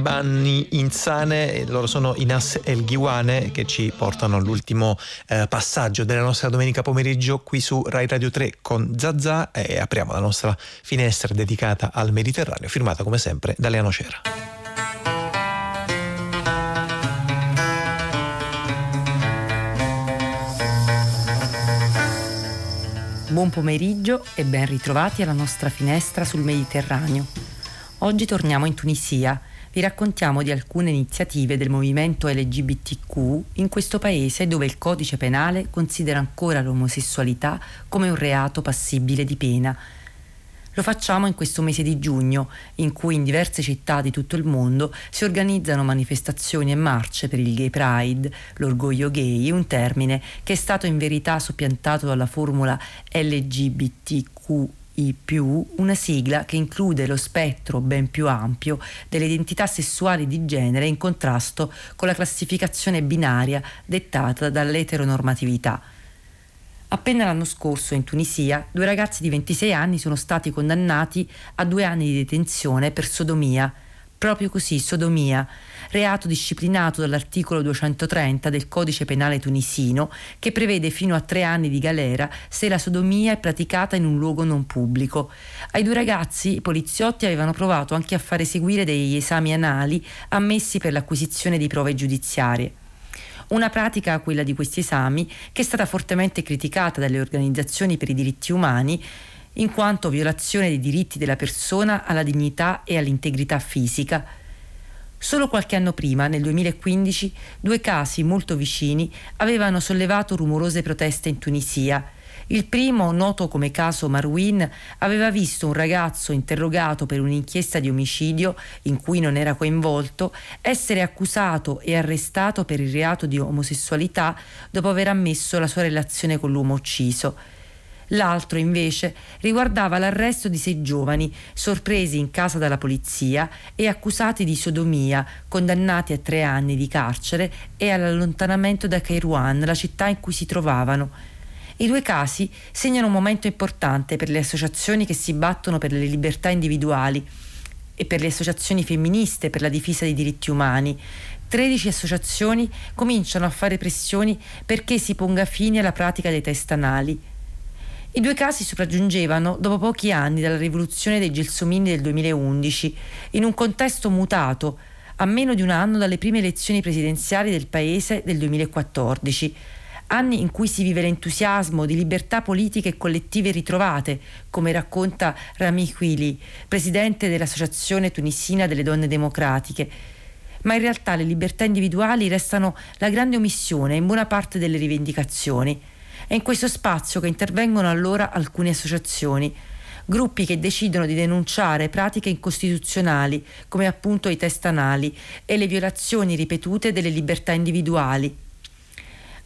Yabanni Insane, loro sono Inas El Ghiwane che ci portano all'ultimo eh, passaggio della nostra domenica pomeriggio qui su Rai Radio 3 con Zazà e apriamo la nostra finestra dedicata al Mediterraneo, firmata come sempre da Leano Cera. Buon pomeriggio e ben ritrovati alla nostra finestra sul Mediterraneo. Oggi torniamo in Tunisia vi raccontiamo di alcune iniziative del movimento LGBTQ in questo paese dove il codice penale considera ancora l'omosessualità come un reato passibile di pena. Lo facciamo in questo mese di giugno, in cui in diverse città di tutto il mondo si organizzano manifestazioni e marce per il Gay Pride, l'orgoglio gay, un termine che è stato in verità soppiantato dalla formula LGBTQI una sigla che include lo spettro ben più ampio delle identità sessuali di genere in contrasto con la classificazione binaria dettata dall'eteronormatività. Appena l'anno scorso in Tunisia due ragazzi di 26 anni sono stati condannati a due anni di detenzione per sodomia. Proprio così, sodomia, reato disciplinato dall'articolo 230 del codice penale tunisino che prevede fino a tre anni di galera se la sodomia è praticata in un luogo non pubblico. Ai due ragazzi i poliziotti avevano provato anche a fare seguire degli esami anali ammessi per l'acquisizione di prove giudiziarie. Una pratica, quella di questi esami, che è stata fortemente criticata dalle organizzazioni per i diritti umani in quanto violazione dei diritti della persona alla dignità e all'integrità fisica. Solo qualche anno prima, nel 2015, due casi molto vicini avevano sollevato rumorose proteste in Tunisia il primo, noto come caso Marwin, aveva visto un ragazzo interrogato per un'inchiesta di omicidio in cui non era coinvolto essere accusato e arrestato per il reato di omosessualità dopo aver ammesso la sua relazione con l'uomo ucciso. L'altro invece riguardava l'arresto di sei giovani sorpresi in casa dalla polizia e accusati di sodomia, condannati a tre anni di carcere e all'allontanamento da Kairouan, la città in cui si trovavano. I due casi segnano un momento importante per le associazioni che si battono per le libertà individuali e per le associazioni femministe per la difesa dei diritti umani. 13 associazioni cominciano a fare pressioni perché si ponga fine alla pratica dei test anali. I due casi sopraggiungevano dopo pochi anni dalla rivoluzione dei gelsomini del 2011, in un contesto mutato, a meno di un anno dalle prime elezioni presidenziali del paese del 2014 anni in cui si vive l'entusiasmo di libertà politiche e collettive ritrovate, come racconta Rami Quili, presidente dell'Associazione tunisina delle donne democratiche. Ma in realtà le libertà individuali restano la grande omissione in buona parte delle rivendicazioni. È in questo spazio che intervengono allora alcune associazioni gruppi che decidono di denunciare pratiche incostituzionali come appunto i test anali e le violazioni ripetute delle libertà individuali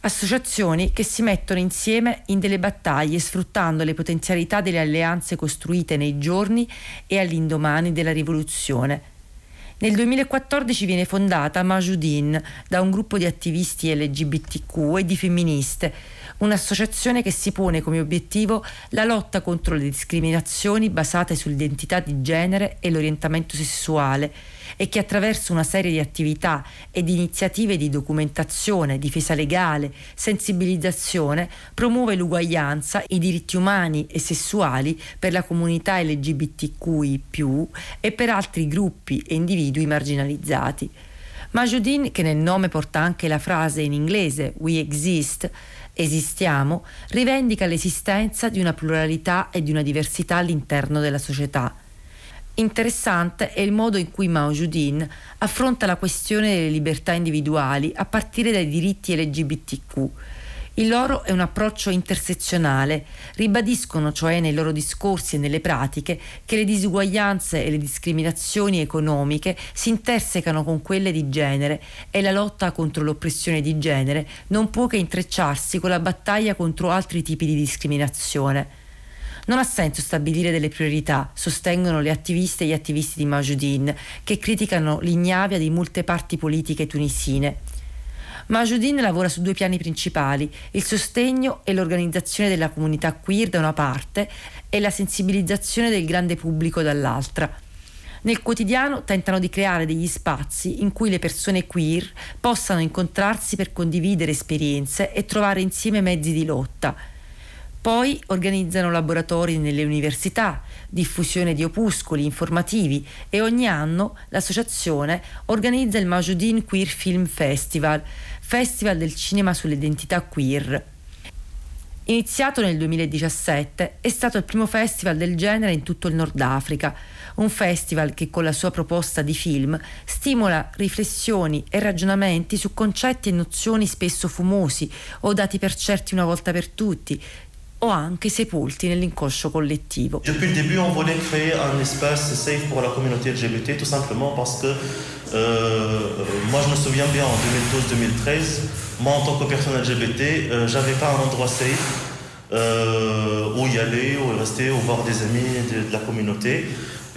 associazioni che si mettono insieme in delle battaglie sfruttando le potenzialità delle alleanze costruite nei giorni e all'indomani della rivoluzione. Nel 2014 viene fondata Majudin da un gruppo di attivisti LGBTQ e di femministe, un'associazione che si pone come obiettivo la lotta contro le discriminazioni basate sull'identità di genere e l'orientamento sessuale e che attraverso una serie di attività e di iniziative di documentazione, difesa legale, sensibilizzazione, promuove l'uguaglianza, i diritti umani e sessuali per la comunità LGBTQI e per altri gruppi e individui marginalizzati. Majudin, che nel nome porta anche la frase in inglese We exist, esistiamo, rivendica l'esistenza di una pluralità e di una diversità all'interno della società. Interessante è il modo in cui Mao Judin affronta la questione delle libertà individuali a partire dai diritti LGBTQ. Il loro è un approccio intersezionale, ribadiscono cioè nei loro discorsi e nelle pratiche che le disuguaglianze e le discriminazioni economiche si intersecano con quelle di genere e la lotta contro l'oppressione di genere non può che intrecciarsi con la battaglia contro altri tipi di discriminazione. Non ha senso stabilire delle priorità, sostengono le attiviste e gli attivisti di Majudin, che criticano l'ignavia di molte parti politiche tunisine. Majudin lavora su due piani principali, il sostegno e l'organizzazione della comunità queer da una parte e la sensibilizzazione del grande pubblico dall'altra. Nel quotidiano tentano di creare degli spazi in cui le persone queer possano incontrarsi per condividere esperienze e trovare insieme mezzi di lotta. Poi organizzano laboratori nelle università, diffusione di opuscoli informativi e ogni anno l'associazione organizza il Majudin Queer Film Festival, festival del cinema sull'identità queer. Iniziato nel 2017, è stato il primo festival del genere in tutto il Nord Africa, un festival che con la sua proposta di film stimola riflessioni e ragionamenti su concetti e nozioni spesso fumosi o dati per certi una volta per tutti, o anche sepolti nell'inconscio collettivo. Depuis le début, on voulait créer un espace safe pour la communauté LGBT, tout simplement parce que euh, moi, je me souviens bien en 2012-2013, moi, en tant que personne LGBT, euh, j'avais pas un endroit safe euh, où y aller, où rester, où voir des amis de, la communauté.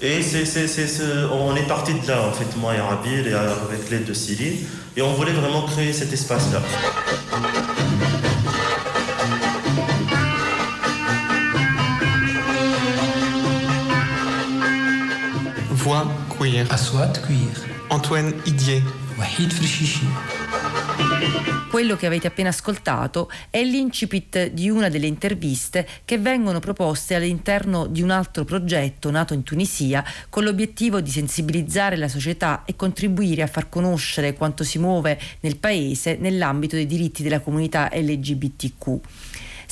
Et c'est, c'est, c'est, on est parti de là, en fait, moi et Arabil, et avec l'aide de Cyril, et on voulait vraiment créer cet espace-là. Voix queer. Aswat queer. Antoine Idier. Wahid Frishishi. Quello che avete appena ascoltato è l'incipit di una delle interviste che vengono proposte all'interno di un altro progetto nato in Tunisia con l'obiettivo di sensibilizzare la società e contribuire a far conoscere quanto si muove nel paese nell'ambito dei diritti della comunità LGBTQ.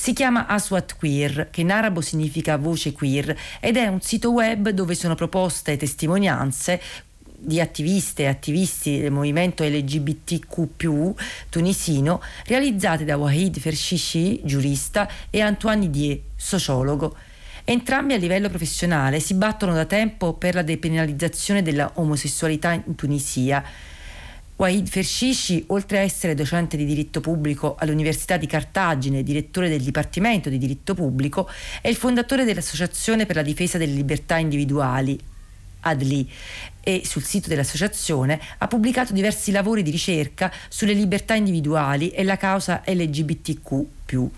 Si chiama Aswat Queer, che in arabo significa voce queer, ed è un sito web dove sono proposte testimonianze di attiviste e attivisti del movimento LGBTQ tunisino realizzate da Wahid Fershishi, giurista, e Antoine Dier, sociologo. Entrambi a livello professionale si battono da tempo per la depenalizzazione della omosessualità in Tunisia Wahid Fershishi, oltre a essere docente di diritto pubblico all'Università di Cartagine e direttore del Dipartimento di diritto pubblico, è il fondatore dell'Associazione per la difesa delle libertà individuali, ADLI, e sul sito dell'associazione ha pubblicato diversi lavori di ricerca sulle libertà individuali e la causa LGBTQ.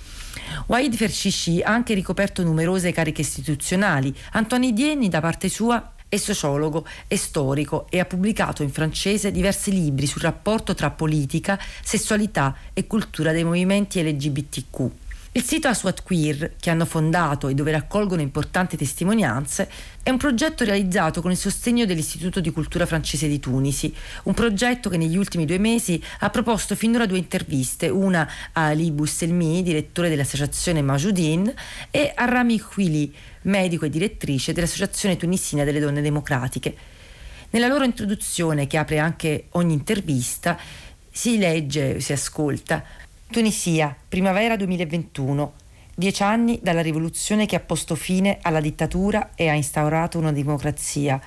Wahid Fershishi ha anche ricoperto numerose cariche istituzionali. Antoni Dieni, da parte sua, è sociologo e storico e ha pubblicato in francese diversi libri sul rapporto tra politica, sessualità e cultura dei movimenti LGBTQ. Il sito Aswat Queer, che hanno fondato e dove raccolgono importanti testimonianze, è un progetto realizzato con il sostegno dell'Istituto di Cultura francese di Tunisi, un progetto che negli ultimi due mesi ha proposto finora due interviste, una a Ali Bousselmi, direttore dell'associazione Majoudin, e a Rami Khouili, medico e direttrice dell'Associazione Tunisina delle Donne Democratiche. Nella loro introduzione, che apre anche ogni intervista, si legge, si ascolta Tunisia, primavera 2021. Dieci anni dalla rivoluzione che ha posto fine alla dittatura e ha instaurato una democrazia.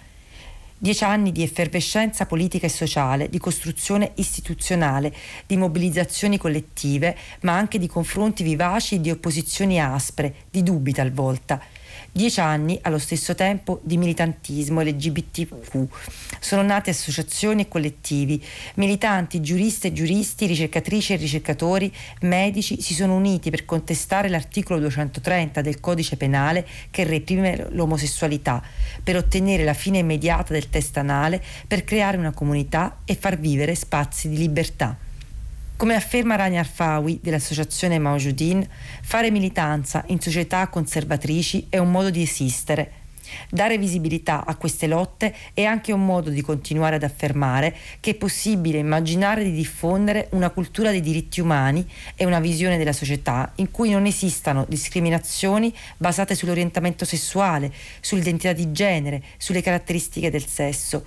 Dieci anni di effervescenza politica e sociale, di costruzione istituzionale, di mobilizzazioni collettive, ma anche di confronti vivaci e di opposizioni aspre, di dubbi talvolta. Dieci anni, allo stesso tempo, di militantismo LGBTQ. Sono nate associazioni e collettivi. Militanti, giuristi e giuristi, ricercatrici e ricercatori, medici si sono uniti per contestare l'articolo 230 del codice penale che reprime l'omosessualità, per ottenere la fine immediata del test anale, per creare una comunità e far vivere spazi di libertà. Come afferma Rani Arfawi dell'associazione Maujudin, fare militanza in società conservatrici è un modo di esistere. Dare visibilità a queste lotte è anche un modo di continuare ad affermare che è possibile immaginare di diffondere una cultura dei diritti umani e una visione della società in cui non esistano discriminazioni basate sull'orientamento sessuale, sull'identità di genere, sulle caratteristiche del sesso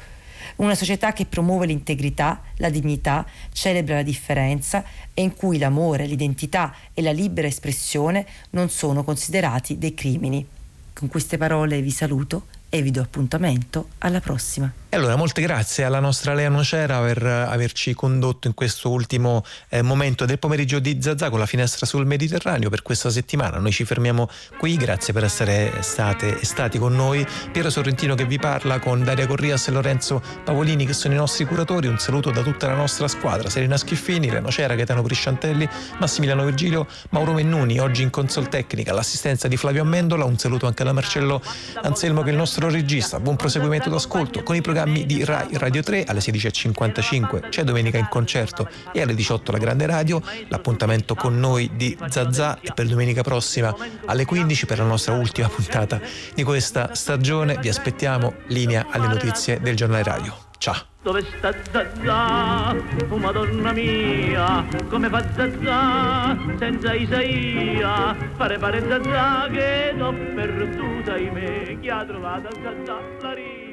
una società che promuove l'integrità, la dignità, celebra la differenza e in cui l'amore, l'identità e la libera espressione non sono considerati dei crimini. Con queste parole vi saluto e vi do appuntamento alla prossima. E allora molte grazie alla nostra Lea Nocera per averci condotto in questo ultimo eh, momento del pomeriggio di Zazà con la finestra sul Mediterraneo per questa settimana. Noi ci fermiamo qui, grazie per essere state stati con noi. Piero Sorrentino che vi parla con Daria Corrias e Lorenzo Pavolini che sono i nostri curatori. Un saluto da tutta la nostra squadra, Serena Schiffini, Lea Nocera, Gaetano Prisciantelli, Massimiliano Virgilio, Mauro Mennuni, oggi in consol tecnica, l'assistenza di Flavio Amendola. Un saluto anche da Marcello Anselmo che è il nostro regista. Buon proseguimento d'ascolto con i programmi programmi di Rai Radio 3 alle 16.55 c'è Domenica in concerto e alle 18 la Grande Radio. L'appuntamento con noi di Zazà è per domenica prossima alle 15 per la nostra ultima puntata di questa stagione. Vi aspettiamo linea alle notizie del giornale radio. Ciao! Dove sta Zazà? Oh madonna mia, come fa Zazà senza Isaia? Fare fare Zazà che l'ho perduta, ahimè, chi ha trovato Zazà la riportasse